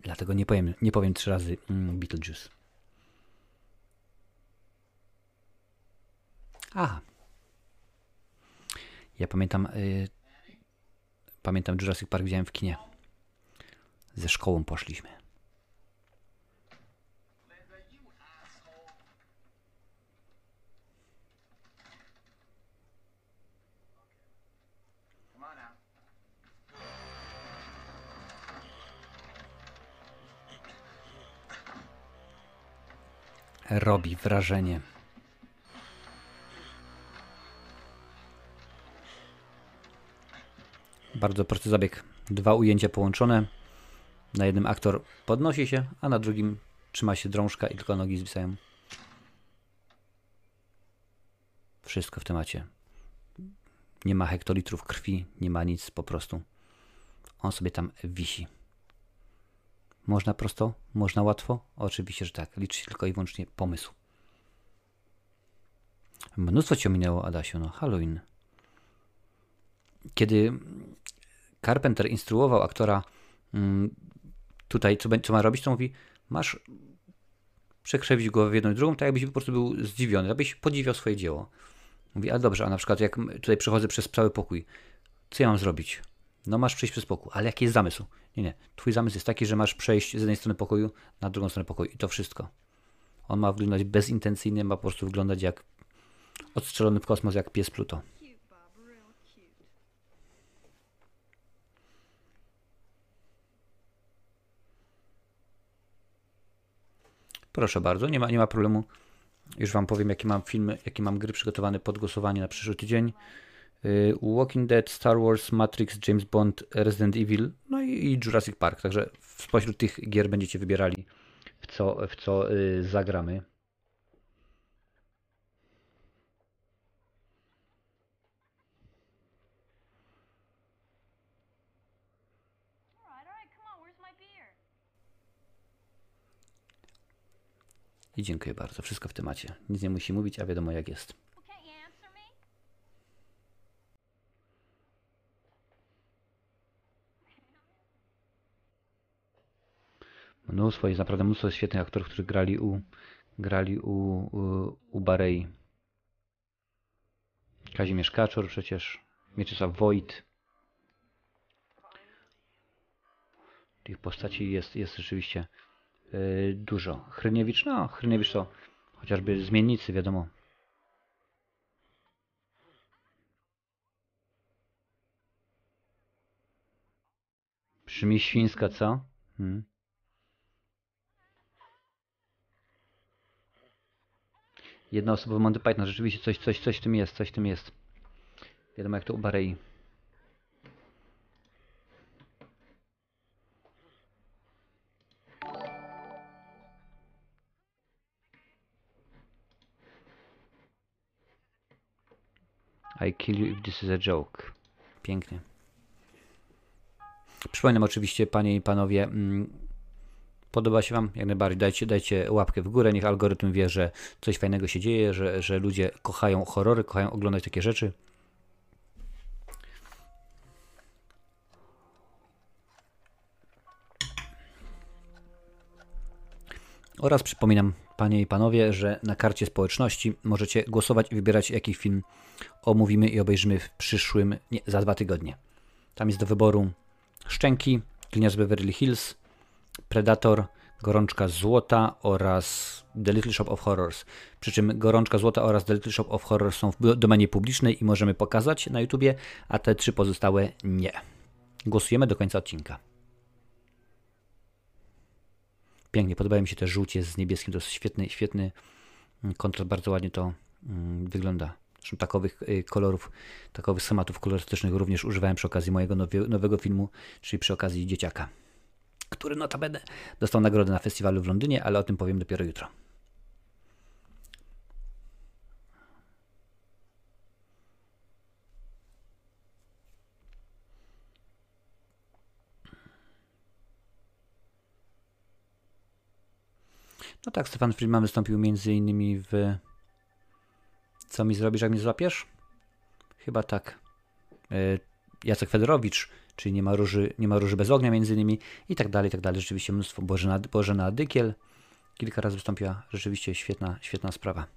Dlatego nie powiem, nie powiem trzy razy mm, Beetlejuice. Aha. Ja pamiętam. Y, pamiętam Jurassic Park widziałem w kinie. Ze szkołą poszliśmy. Robi wrażenie. Bardzo prosty zabieg. Dwa ujęcia połączone. Na jednym aktor podnosi się, a na drugim trzyma się drążka i tylko nogi zwisają. Wszystko w temacie. Nie ma hektolitrów krwi, nie ma nic, po prostu. On sobie tam wisi. Można prosto? Można łatwo? Oczywiście, że tak. Liczy się tylko i wyłącznie pomysł. Mnóstwo cię minęło, Adasiu. No, Halloween. Kiedy Carpenter instruował aktora mm, tutaj, co, co ma robić, to mówi, masz przekrzewić głowę w jedną i drugą, tak jakbyś po prostu był zdziwiony, abyś podziwiał swoje dzieło. Mówi, a dobrze, a na przykład jak tutaj przechodzę przez cały pokój, co ja mam zrobić? No masz przejść przez pokój, ale jaki jest zamysł? Nie, nie. Twój zamysł jest taki, że masz przejść z jednej strony pokoju na drugą stronę pokoju i to wszystko. On ma wyglądać bezintencyjnie, ma po prostu wyglądać jak odstrzelony w kosmos, jak pies Pluto. Proszę bardzo, nie ma, nie ma problemu. Już Wam powiem, jakie mam filmy, jakie mam gry przygotowane pod głosowanie na przyszły tydzień. Yy, Walking Dead, Star Wars, Matrix, James Bond, Resident Evil, no i, Jurassic Park. Także spośród tych gier będziecie wybierali, w co, w co yy, zagramy. All right, all right, come on. Where's my beer? I dziękuję bardzo. Wszystko w temacie. Nic nie musi mówić, a wiadomo jak jest. Mnóstwo, jest naprawdę mnóstwo świetnych aktorów, którzy grali u, grali u, u, u Barei. Kazimierz Kaczor przecież, Mieczysław Wojt. Tych postaci jest, jest rzeczywiście dużo. Hryniewicz, no Hryniewicz to chociażby zmiennicy, wiadomo. Brzmi świńska, co? Hmm. Jedna osoba w Monty Python, rzeczywiście coś, coś, coś w tym jest, coś w tym jest. Wiadomo jak to u Barei. I kill you if this is a joke. Pięknie. Przypominam oczywiście, panie i panowie, mm, Podoba się Wam? Jak najbardziej. Dajcie, dajcie łapkę w górę. Niech algorytm wie, że coś fajnego się dzieje, że, że ludzie kochają horrory, kochają oglądać takie rzeczy. Oraz przypominam, Panie i Panowie, że na karcie społeczności możecie głosować i wybierać, jaki film omówimy i obejrzymy w przyszłym, nie, za dwa tygodnie. Tam jest do wyboru Szczęki, Linia z Beverly Hills, Predator, Gorączka Złota oraz The Little Shop of Horrors. Przy czym Gorączka Złota oraz The Little Shop of Horrors są w domenie publicznej i możemy pokazać na YouTubie, a te trzy pozostałe nie. Głosujemy do końca odcinka. Pięknie, podobają mi się te żółcie z niebieskim, to jest świetny, świetny mm, kontrast, bardzo ładnie to mm, wygląda. Zresztą takowych y, kolorów, takowych schematów kolorystycznych również używałem przy okazji mojego nowie, nowego filmu, czyli przy okazji Dzieciaka który notabene dostał nagrodę na festiwalu w Londynie, ale o tym powiem dopiero jutro. No tak, Stefan Friedman wystąpił innymi w Co mi zrobisz, jak mnie złapiesz? Chyba tak. E, Jacek Federowicz, czyli nie ma róży, nie ma róży bez ognia między innymi i tak dalej, i tak dalej. Rzeczywiście mnóstwo. Bożena, Bożena Dykiel kilka razy wystąpiła. Rzeczywiście świetna, świetna sprawa.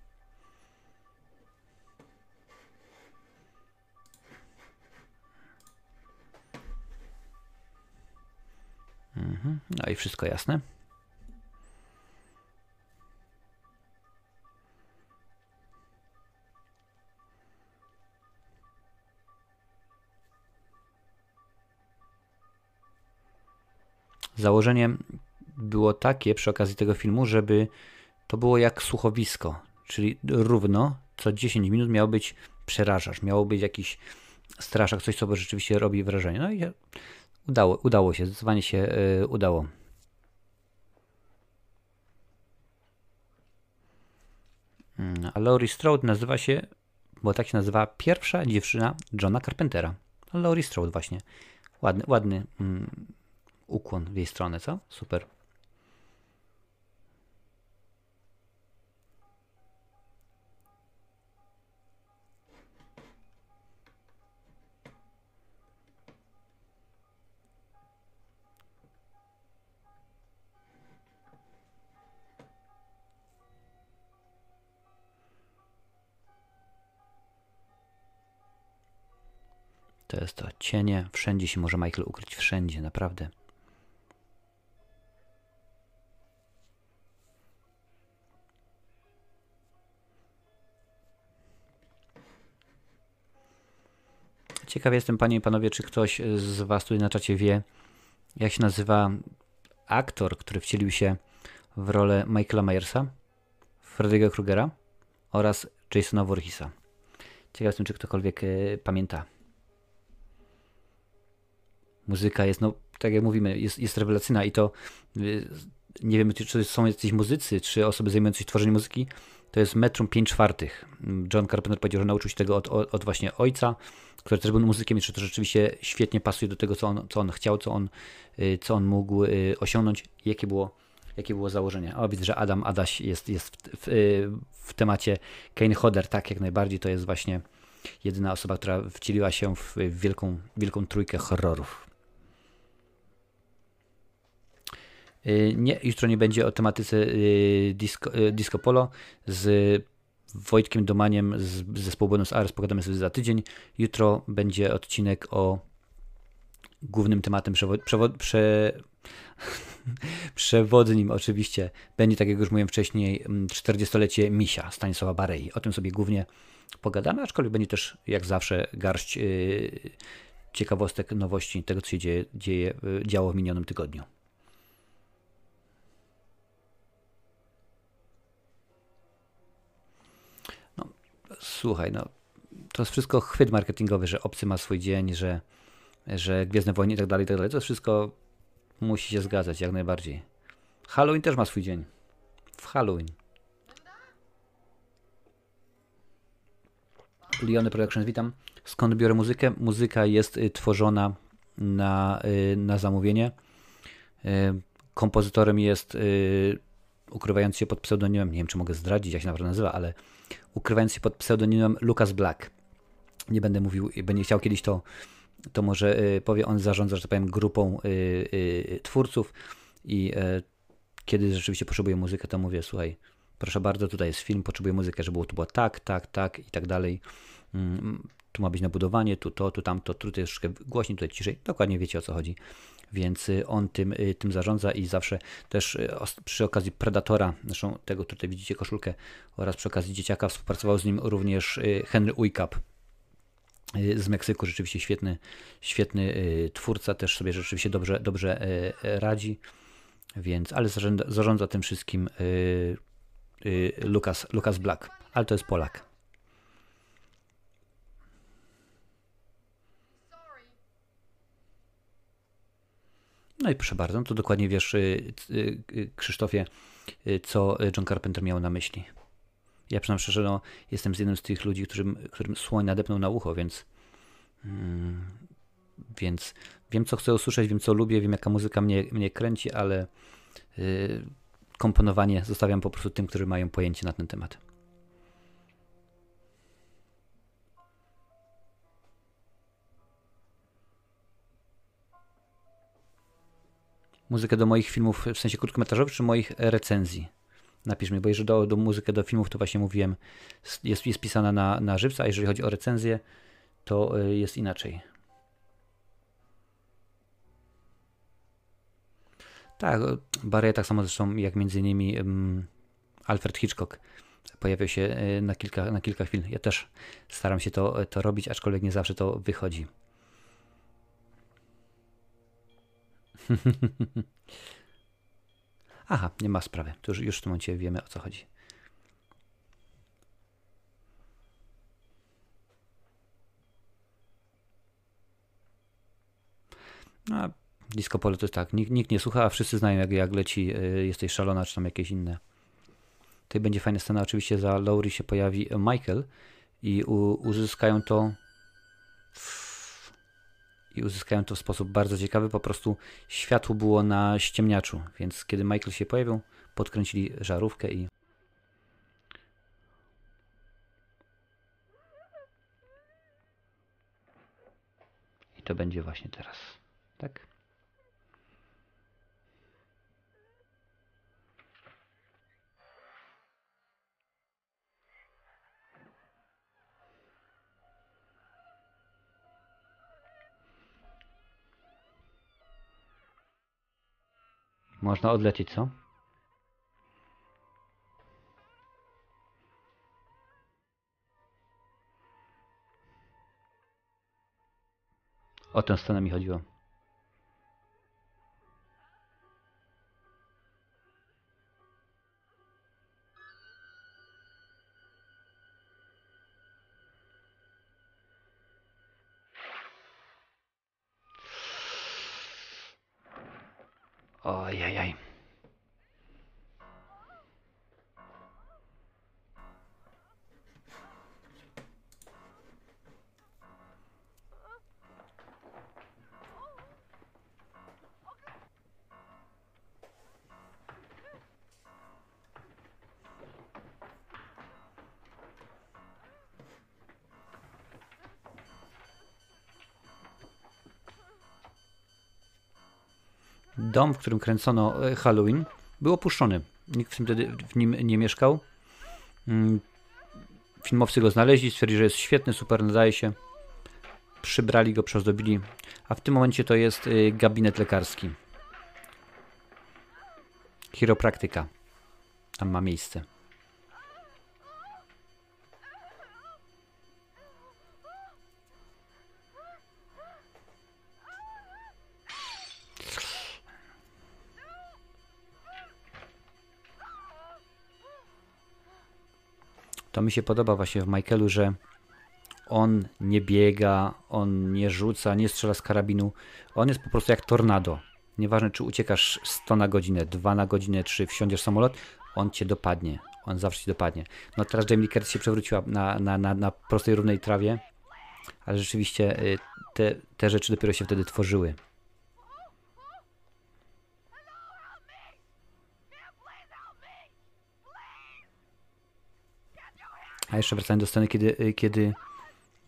Mhm. No i wszystko jasne. Założenie było takie przy okazji tego filmu, żeby to było jak słuchowisko, czyli równo co 10 minut miał być przerażacz, miało być jakiś straszak, coś co rzeczywiście robi wrażenie. No i udało, udało się, zdecydowanie się yy, udało. Mm, A Laurie Strode nazywa się, bo tak się nazywa pierwsza dziewczyna Johna Carpentera. Laurie Strode właśnie. Ładny, ładny mm, ukłon w jej stronę, co? Super. To jest to cienie. Wszędzie się może Michael ukryć. Wszędzie, naprawdę. Ciekaw jestem, panie i panowie, czy ktoś z was tutaj na czacie wie, jak się nazywa aktor, który wcielił się w rolę Michaela Myersa, Freddy'ego Krugera oraz Jasona Voorheesa. Ciekaw jestem, czy ktokolwiek y, pamięta. Muzyka jest, no tak jak mówimy, jest, jest rewelacyjna i to y, nie wiem, czy są jacyś muzycy, czy osoby zajmujące się tworzeniem muzyki, to jest metrum 5 czwartych. John Carpenter powiedział, że nauczył się tego od, od, właśnie ojca, który też był muzykiem że to rzeczywiście świetnie pasuje do tego, co on, co on chciał, co on, y, co on mógł y, osiągnąć, jakie było, jakie było założenie. O, widzę, że Adam Adaś jest, jest w, w, w temacie Kane Hodder, tak jak najbardziej, to jest właśnie jedyna osoba, która wcieliła się w wielką, wielką trójkę horrorów. Nie, jutro nie będzie o tematyce disco, disco polo z Wojtkiem Domaniem z zespołu Buenos Aires, pogadamy sobie za tydzień. Jutro będzie odcinek o głównym tematem prze, przewodnim oczywiście. Będzie, tak jak już mówiłem wcześniej, 40-lecie Misia Stanisława Barei. O tym sobie głównie pogadamy, aczkolwiek będzie też jak zawsze garść ciekawostek, nowości tego, co się dzieje, dzieje, działo w minionym tygodniu. Słuchaj, no to jest wszystko chwyt marketingowy, że obcy ma swój dzień, że, że Gwiezdne Wojny i tak dalej, i tak dalej. To wszystko musi się zgadzać jak najbardziej. Halloween też ma swój dzień. W Halloween. Liony Productions, witam. Skąd biorę muzykę? Muzyka jest y, tworzona na, y, na zamówienie. Y, kompozytorem jest ukrywając się pod pseudonimem, nie wiem czy mogę zdradzić jak się naprawdę nazywa, ale ukrywając się pod pseudonimem Lucas Black. Nie będę mówił, będzie chciał kiedyś to, to może y, powie, on zarządza, że tak powiem, grupą y, y, twórców i kiedy rzeczywiście potrzebuję muzykę, to mówię, słuchaj, proszę bardzo, tutaj jest film, potrzebuję muzykę, żeby to było tak, tak, tak i tak dalej. Mm, tu ma być nabudowanie, tu to, tu tamto, tu jest troszkę głośniej, tutaj ciszej. Dokładnie wiecie o co chodzi więc on tym, tym zarządza i zawsze też przy okazji Predatora, zresztą tego tutaj widzicie koszulkę, oraz przy okazji Dzieciaka współpracował z nim również Henry Uykap z Meksyku, rzeczywiście świetny, świetny twórca, też sobie rzeczywiście dobrze, dobrze radzi, więc, ale zarządza, zarządza tym wszystkim Lucas, Lucas Black, ale to jest Polak. No i proszę bardzo, to dokładnie wiesz, y, y, y, Krzysztofie, co John Carpenter miał na myśli. Ja przynajmniej szczerze, no, jestem z jednym z tych ludzi, którym, którym słoń nadepnął na ucho, więc, mm, więc wiem, co chcę usłyszeć, wiem, co lubię, wiem, jaka muzyka mnie, mnie kręci, ale y, komponowanie zostawiam po prostu tym, którzy mają pojęcie na ten temat. Muzykę do moich filmów, w sensie krótkometrażowych, czy moich recenzji? Napisz mi, bo jeżeli do, do muzykę do filmów, to właśnie mówiłem, jest, jest pisana na, na żywca, a jeżeli chodzi o recenzję, to y, jest inaczej. Tak, Barry tak samo zresztą jak między innymi ym, Alfred Hitchcock pojawiał się y, na kilka, na kilka chwil. Ja też staram się to, to robić, aczkolwiek nie zawsze to wychodzi. Aha, nie ma sprawy. To już, już w tym momencie wiemy o co chodzi. No, disco polo to jest tak, nikt, nikt nie słucha, a wszyscy znają jak, jak leci y, Jesteś szalona, czy tam jakieś inne. Tutaj będzie fajna scena, oczywiście za Laurie się pojawi Michael i u, uzyskają to i uzyskają to w sposób bardzo ciekawy. Po prostu światło było na ściemniaczu, więc kiedy Michael się pojawił, podkręcili żarówkę i. I to będzie właśnie teraz. Tak? Można odlecieć, co? O tę scenę mi chodziło. 哦，呀呀 Dom, w którym kręcono e, Halloween, był opuszczony. Nikt w tym wtedy w nim nie mieszkał. Mm, Filmowcy go znaleźli, stwierdzili, że jest świetny, super, nadaje się. Przybrali go, przeozdobili. A w tym momencie to jest y, gabinet lekarski. Chiropraktyka. Tam ma miejsce. To mi się podoba właśnie w Michaelu, że on nie biega, on nie rzuca, nie strzela z karabinu. On jest po prostu jak tornado. Nieważne, czy uciekasz 100 na godzinę, 2 na godzinę, czy wsiądziesz samolot, on cię dopadnie. On zawsze cię dopadnie. No teraz Jamie Curtis się przewróciła na, na, na, na prostej, równej trawie, ale rzeczywiście y, te, te rzeczy dopiero się wtedy tworzyły. A jeszcze wracając do sceny, kiedy, y, kiedy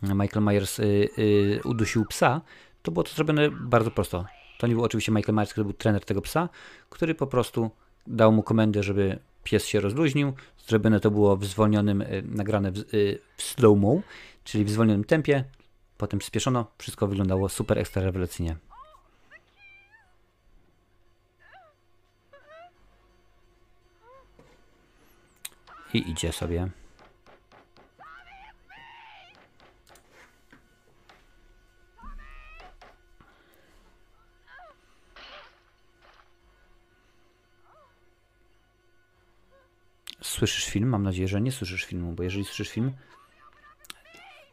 Michael Myers y, y, udusił psa, to było to zrobione bardzo prosto. To nie był oczywiście Michael Myers, który był trener tego psa, który po prostu dał mu komendę, żeby pies się rozluźnił. Zrobione to było w zwolnionym, y, nagrane w, y, w slow-mo, czyli w zwolnionym tempie. Potem przyspieszono, wszystko wyglądało super ekstra rewelacyjnie. I idzie sobie. Słyszysz film? Mam nadzieję, że nie słyszysz filmu, bo jeżeli słyszysz film,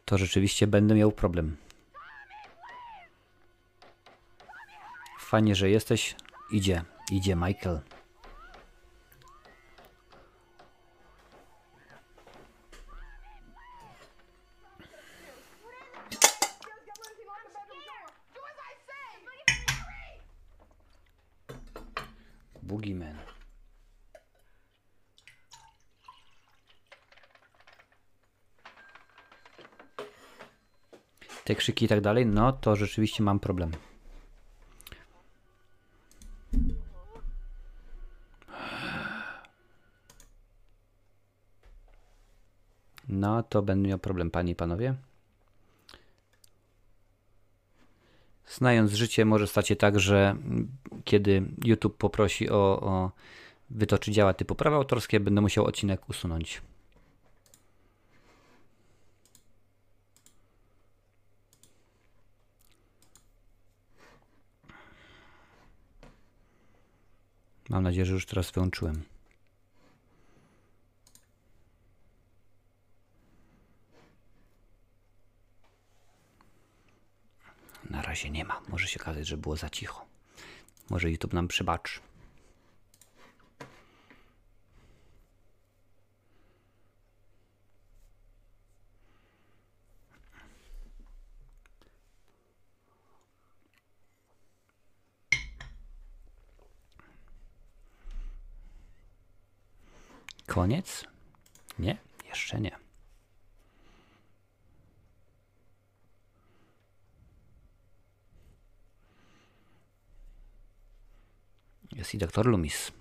to rzeczywiście będę miał problem. Fajnie, że jesteś. Idzie, idzie Michael. okrzyki i tak dalej, no to rzeczywiście mam problem. No to będę miał problem, panie i panowie. Znając życie, może stać się tak, że kiedy YouTube poprosi o, o wytoczy działa typu prawa autorskie, będę musiał odcinek usunąć. Mam nadzieję, że już teraz wyłączyłem. Na razie nie ma. Może się okazać, że było za cicho. Może YouTube nam przebaczy. Koniec? Nie, jeszcze nie. Jest i doktor Loomis.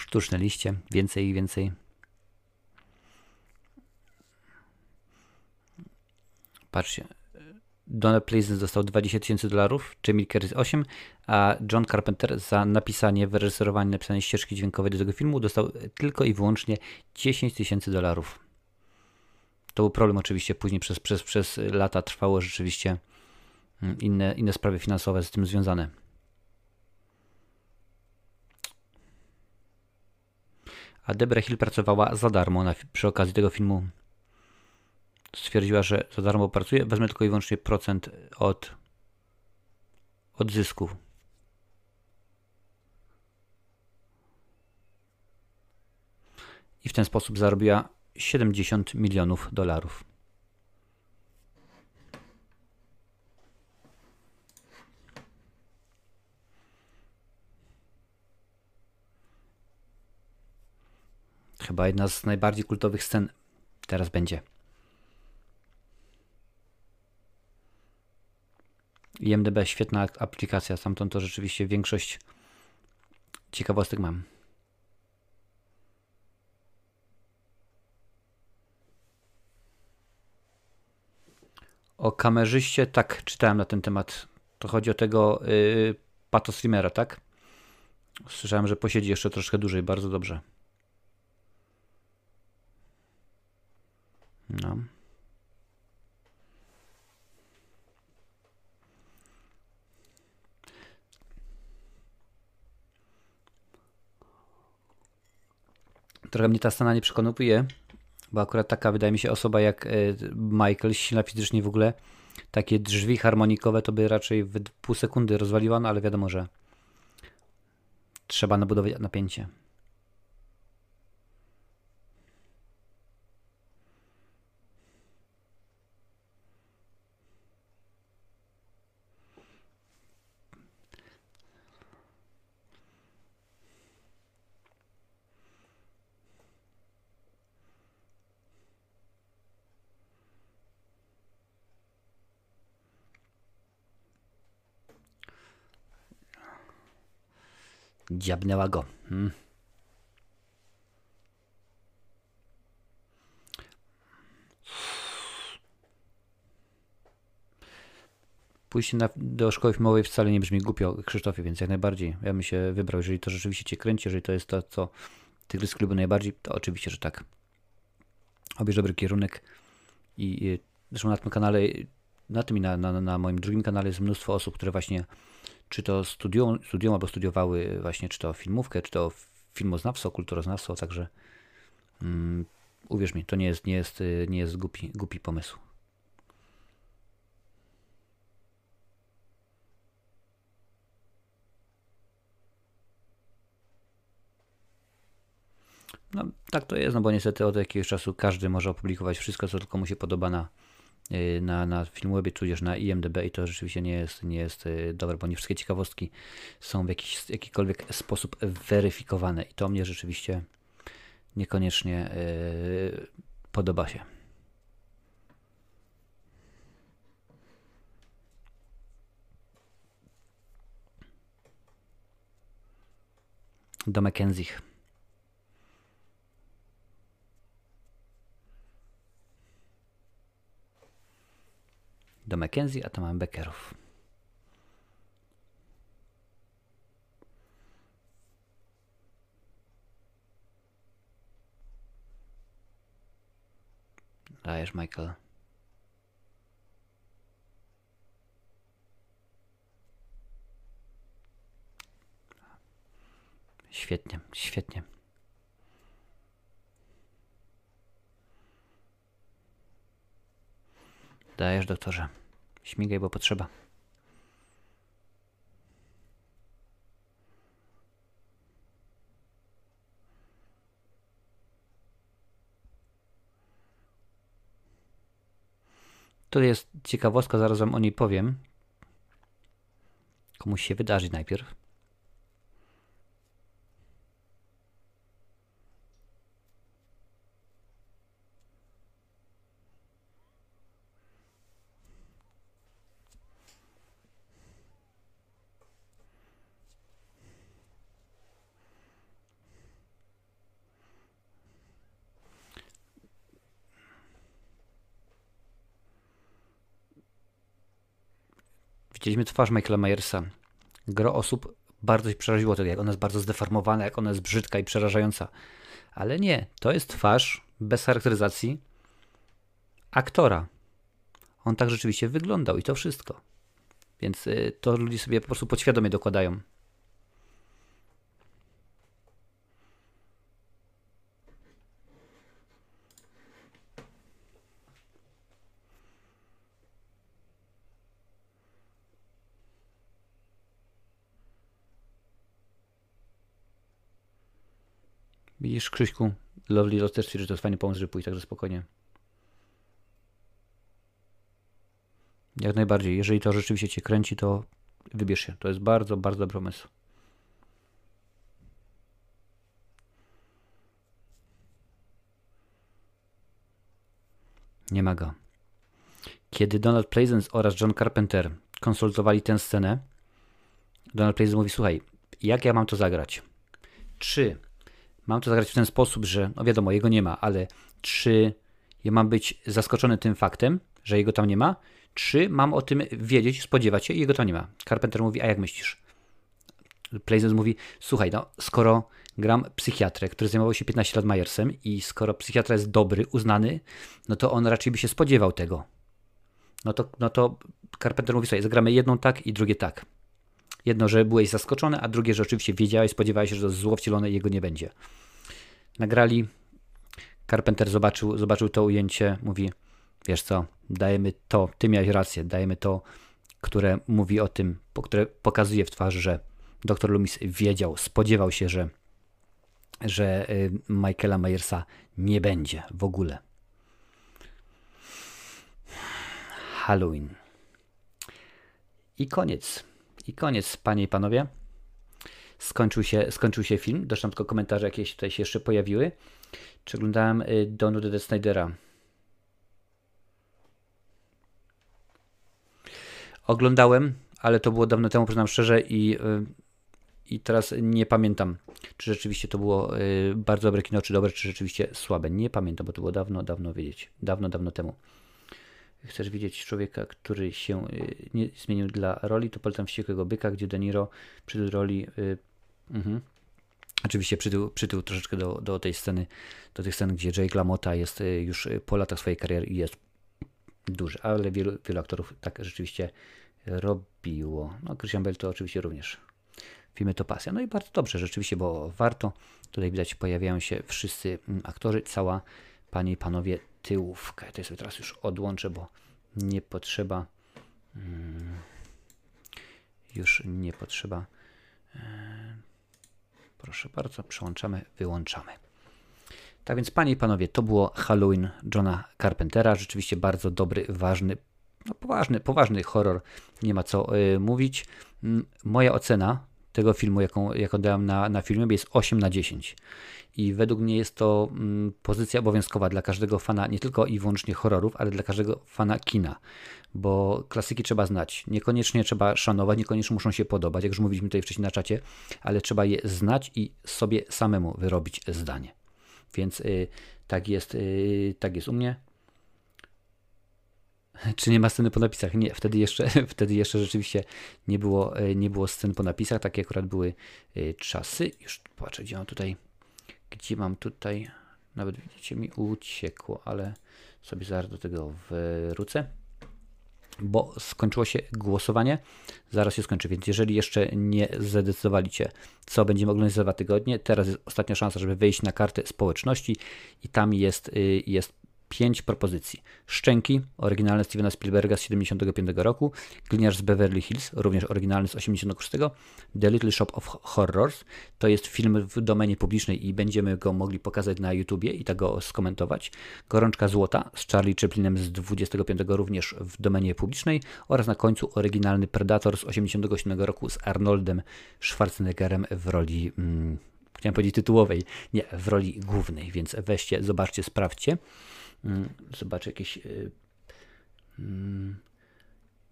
Sztuczne liście, więcej i więcej. Patrzcie. Donald Pleasence dostał 20 tysięcy dolarów, Jamie Curtis 8, a John Carpenter za napisanie, wyreżyserowanie, napisanie ścieżki dźwiękowej do tego filmu dostał tylko i wyłącznie 10 tysięcy dolarów. To był problem oczywiście, później przez, przez, przez lata trwało rzeczywiście mm, inne, inne sprawy finansowe z tym związane. A Debra Hill pracowała za darmo na, przy okazji tego filmu. Stwierdziła, że za darmo pracuje, wezmę tylko i wyłącznie procent od, od zysków. I w ten sposób zarobiła 70 milionów dolarów. Chyba jedna z najbardziej kultowych scen teraz będzie. IMDB świetna aplikacja, stamtąd to rzeczywiście większość ciekawostek mam. O kamerzyście, tak, czytałem na ten temat. To chodzi o tego yy, Pato Streamera, tak? Słyszałem, że posiedzi jeszcze troszkę dłużej, bardzo dobrze. No. Trochę mnie ta scena nie przekonuje, bo akurat taka wydaje mi się osoba jak e, Michael, silna fizycznie w ogóle, takie drzwi harmonikowe to by raczej w pół sekundy rozwaliła, no ale wiadomo, że trzeba nabudować napięcie. Dziabnęła go. Hmm. Pójście na, do szkoły filmowej wcale nie brzmi głupio, Krzysztofie, więc jak najbardziej. Ja bym się wybrał, jeżeli to rzeczywiście cię kręci, jeżeli to jest to, co Tygrys kluby najbardziej, to oczywiście, że tak. Obierz dobry kierunek i, i zresztą na tym kanale, na tym i na, na, na moim drugim kanale jest mnóstwo osób, które właśnie czy to studiują, albo studiowały właśnie, czy to filmówkę, czy to filmoznawstwo, kulturoznawstwo, także um, uwierz mi, to nie jest, nie jest, nie jest głupi, głupi pomysł. No tak to jest, no bo niestety od jakiegoś czasu każdy może opublikować wszystko, co tylko mu się podoba na, na, na Filmwebie, tudzież na IMDb i to rzeczywiście nie jest, nie jest y, dobre, bo nie wszystkie ciekawostki są w jakiś, jakikolwiek sposób weryfikowane i to mnie rzeczywiście niekoniecznie y, podoba się. Do Mackenzie. Do Mackenzie, a tam mamy Beckerów. Dajesz, Michael. Świetnie, świetnie. Dajesz, doktorze. Śmigaj, bo potrzeba. To jest ciekawostka, zaraz wam o niej powiem. Komuś się wydarzy najpierw. Widzieliśmy twarz Michaela Myersa. Gro osób bardzo się przeraziło tego, jak ona jest bardzo zdeformowana, jak ona jest brzydka i przerażająca. Ale nie, to jest twarz bez charakteryzacji aktora. On tak rzeczywiście wyglądał i to wszystko. Więc y, to ludzie sobie po prostu podświadomie dokładają. Widzisz, Krzyśku, Lovely Lost też twierdzi, że to jest fajny pomysł, żeby pójść, także spokojnie. Jak najbardziej. Jeżeli to rzeczywiście Cię kręci, to wybierz się. To jest bardzo, bardzo dobry pomysł. Nie ma go. Kiedy Donald Pleasence oraz John Carpenter konsultowali tę scenę, Donald Pleasence mówi, słuchaj, jak ja mam to zagrać? Czy mam to zagrać w ten sposób, że, no wiadomo, jego nie ma, ale czy ja mam być zaskoczony tym faktem, że jego tam nie ma, czy mam o tym wiedzieć, spodziewać się i jego tam nie ma. Carpenter mówi, a jak myślisz? Pleasence mówi, słuchaj, no skoro gram psychiatrę, który zajmował się 15 lat Majersem i skoro psychiatra jest dobry, uznany, no to on raczej by się spodziewał tego. No to, no to Carpenter mówi sobie, zagramy jedną tak i drugie tak. Jedno, że byłeś zaskoczony, a drugie, że oczywiście wiedziałeś, spodziewałeś się, że to zło wcielone i jego nie będzie. Nagrali, Carpenter zobaczył, zobaczył to ujęcie, mówi, wiesz co, dajemy to, ty miałeś rację, dajemy to, które mówi o tym, które pokazuje w twarz, że dr Loomis wiedział, spodziewał się, że, że Michaela Myersa nie będzie w ogóle. Halloween. I koniec. I koniec, panie i panowie. Skończył się, skończył się film. Doszłam tylko komentarze jakieś tutaj się jeszcze pojawiły. Czy oglądałem Donu de Snydera? Oglądałem, ale to było dawno temu, przyznam szczerze, i, i teraz nie pamiętam, czy rzeczywiście to było bardzo dobre kino, czy dobre, czy rzeczywiście słabe. Nie pamiętam, bo to było dawno, dawno wiedzieć. Dawno, dawno temu. Chcesz widzieć człowieka, który się nie zmienił dla roli, to polecam Wściekłego Byka, gdzie De Niro przytył roli... Yy, yy, oczywiście przytył, przytył troszeczkę do, do tej sceny, do tych scen, gdzie Jake LaMotta jest już po latach swojej kariery i jest duży, ale wielu, wielu aktorów tak rzeczywiście robiło. No, Christian Bale to oczywiście również. Filmy to pasja. No i bardzo dobrze, rzeczywiście, bo warto. Tutaj widać, pojawiają się wszyscy aktorzy, cała, panie i panowie, tyłówkę. To sobie teraz już odłączę, bo nie potrzeba. Hmm, już nie potrzeba. E, proszę bardzo, przełączamy, wyłączamy. Tak więc, panie i panowie, to było Halloween Johna Carpentera. Rzeczywiście bardzo dobry, ważny, no poważny, poważny horror. Nie ma co y, mówić. Mm, Moja ocena tego filmu, jaką, jaką dałem na, na filmie, jest 8 na 10. I według mnie jest to mm, pozycja obowiązkowa dla każdego fana, nie tylko i wyłącznie horrorów, ale dla każdego fana kina. Bo klasyki trzeba znać. Niekoniecznie trzeba szanować, niekoniecznie muszą się podobać, jak już mówiliśmy tutaj wcześniej na czacie, ale trzeba je znać i sobie samemu wyrobić zdanie. Więc y, tak, jest, y, tak jest u mnie. Czy nie ma sceny po napisach? Nie, wtedy jeszcze, wtedy jeszcze rzeczywiście nie było, y, nie było scen po napisach. Takie akurat były y, czasy. Już patrzę, gdzie mam tutaj, gdzie mam tutaj, nawet widzicie, mi uciekło, ale sobie zaraz do tego wrócę bo skończyło się głosowanie. Zaraz się skończy, więc jeżeli jeszcze nie zdecydowaliście, co będziemy oglądać za dwa tygodnie, teraz jest ostatnia szansa, żeby wejść na kartę społeczności i tam jest, y, jest pięć propozycji. Szczęki, oryginalne Stevena Spielberga z 75 roku, Gliniarz z Beverly Hills, również oryginalny z 86, The Little Shop of Horrors, to jest film w domenie publicznej i będziemy go mogli pokazać na YouTubie i tak go skomentować. Gorączka Złota z Charlie Chaplinem z 25 również w domenie publicznej oraz na końcu oryginalny Predator z 87 roku z Arnoldem Schwarzeneggerem w roli... Mm, Chciałem powiedzieć tytułowej, nie, w roli głównej, więc weźcie, zobaczcie, sprawdźcie. Mm, Zobaczę jakieś. y, mm,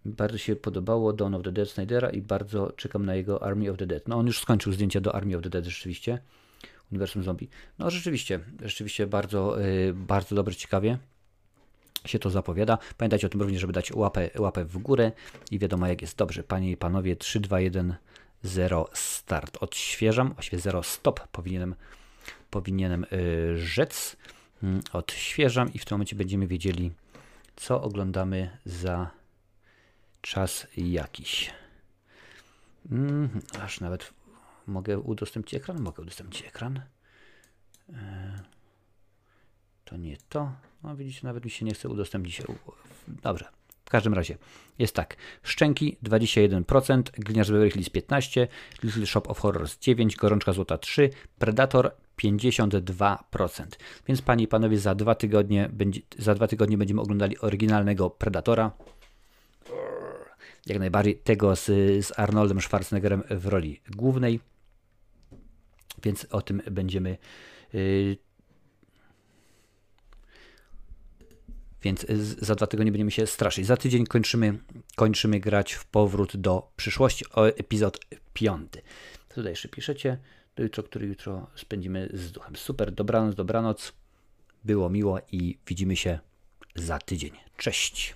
Bardzo się podobało Dawn of the Dead Snydera i bardzo czekam na jego Army of the Dead. No on już skończył zdjęcia do Army of the Dead rzeczywiście. Uniwersum Zombie. No rzeczywiście, rzeczywiście bardzo, y, bardzo dobrze, ciekawie się to zapowiada. Pamiętajcie o tym również, żeby dać łapę, łapę w górę i wiadomo jak jest dobrze. Panie i panowie, 3, 2, 1, 0 start. Odświeżam, właściwie 0 stop powinienem, powinienem y, rzec. Mm, Odświeżam i w tym momencie będziemy wiedzieli, co oglądamy za czas jakiś. Mm, aż nawet mogę udostępnić ekran? Mogę udostępnić ekran. E, To nie to. No widzicie, nawet mi się nie chce udostępnić. Dobrze. W każdym razie jest tak. Szczęki 21%, Gliniarz Beverly Hills 15%, Little Shop of Horrors 9%, Gorączka Złota 3%, Predator 52%. Więc panie i panowie, za dwa tygodnie, będzie, za dwa tygodnie będziemy oglądali oryginalnego Predatora. Jak najbardziej tego z, z Arnoldem Schwarzeneggerem w roli głównej. Więc o tym będziemy yy, Więc za dwa tygodnie będziemy się straszyć. Za tydzień kończymy, kończymy grać w powrót do przyszłości, o epizod piąty. Tutaj jeszcze piszecie, jutro, który jutro spędzimy z duchem. Super, dobranoc, dobranoc. Było miło i widzimy się za tydzień. Cześć.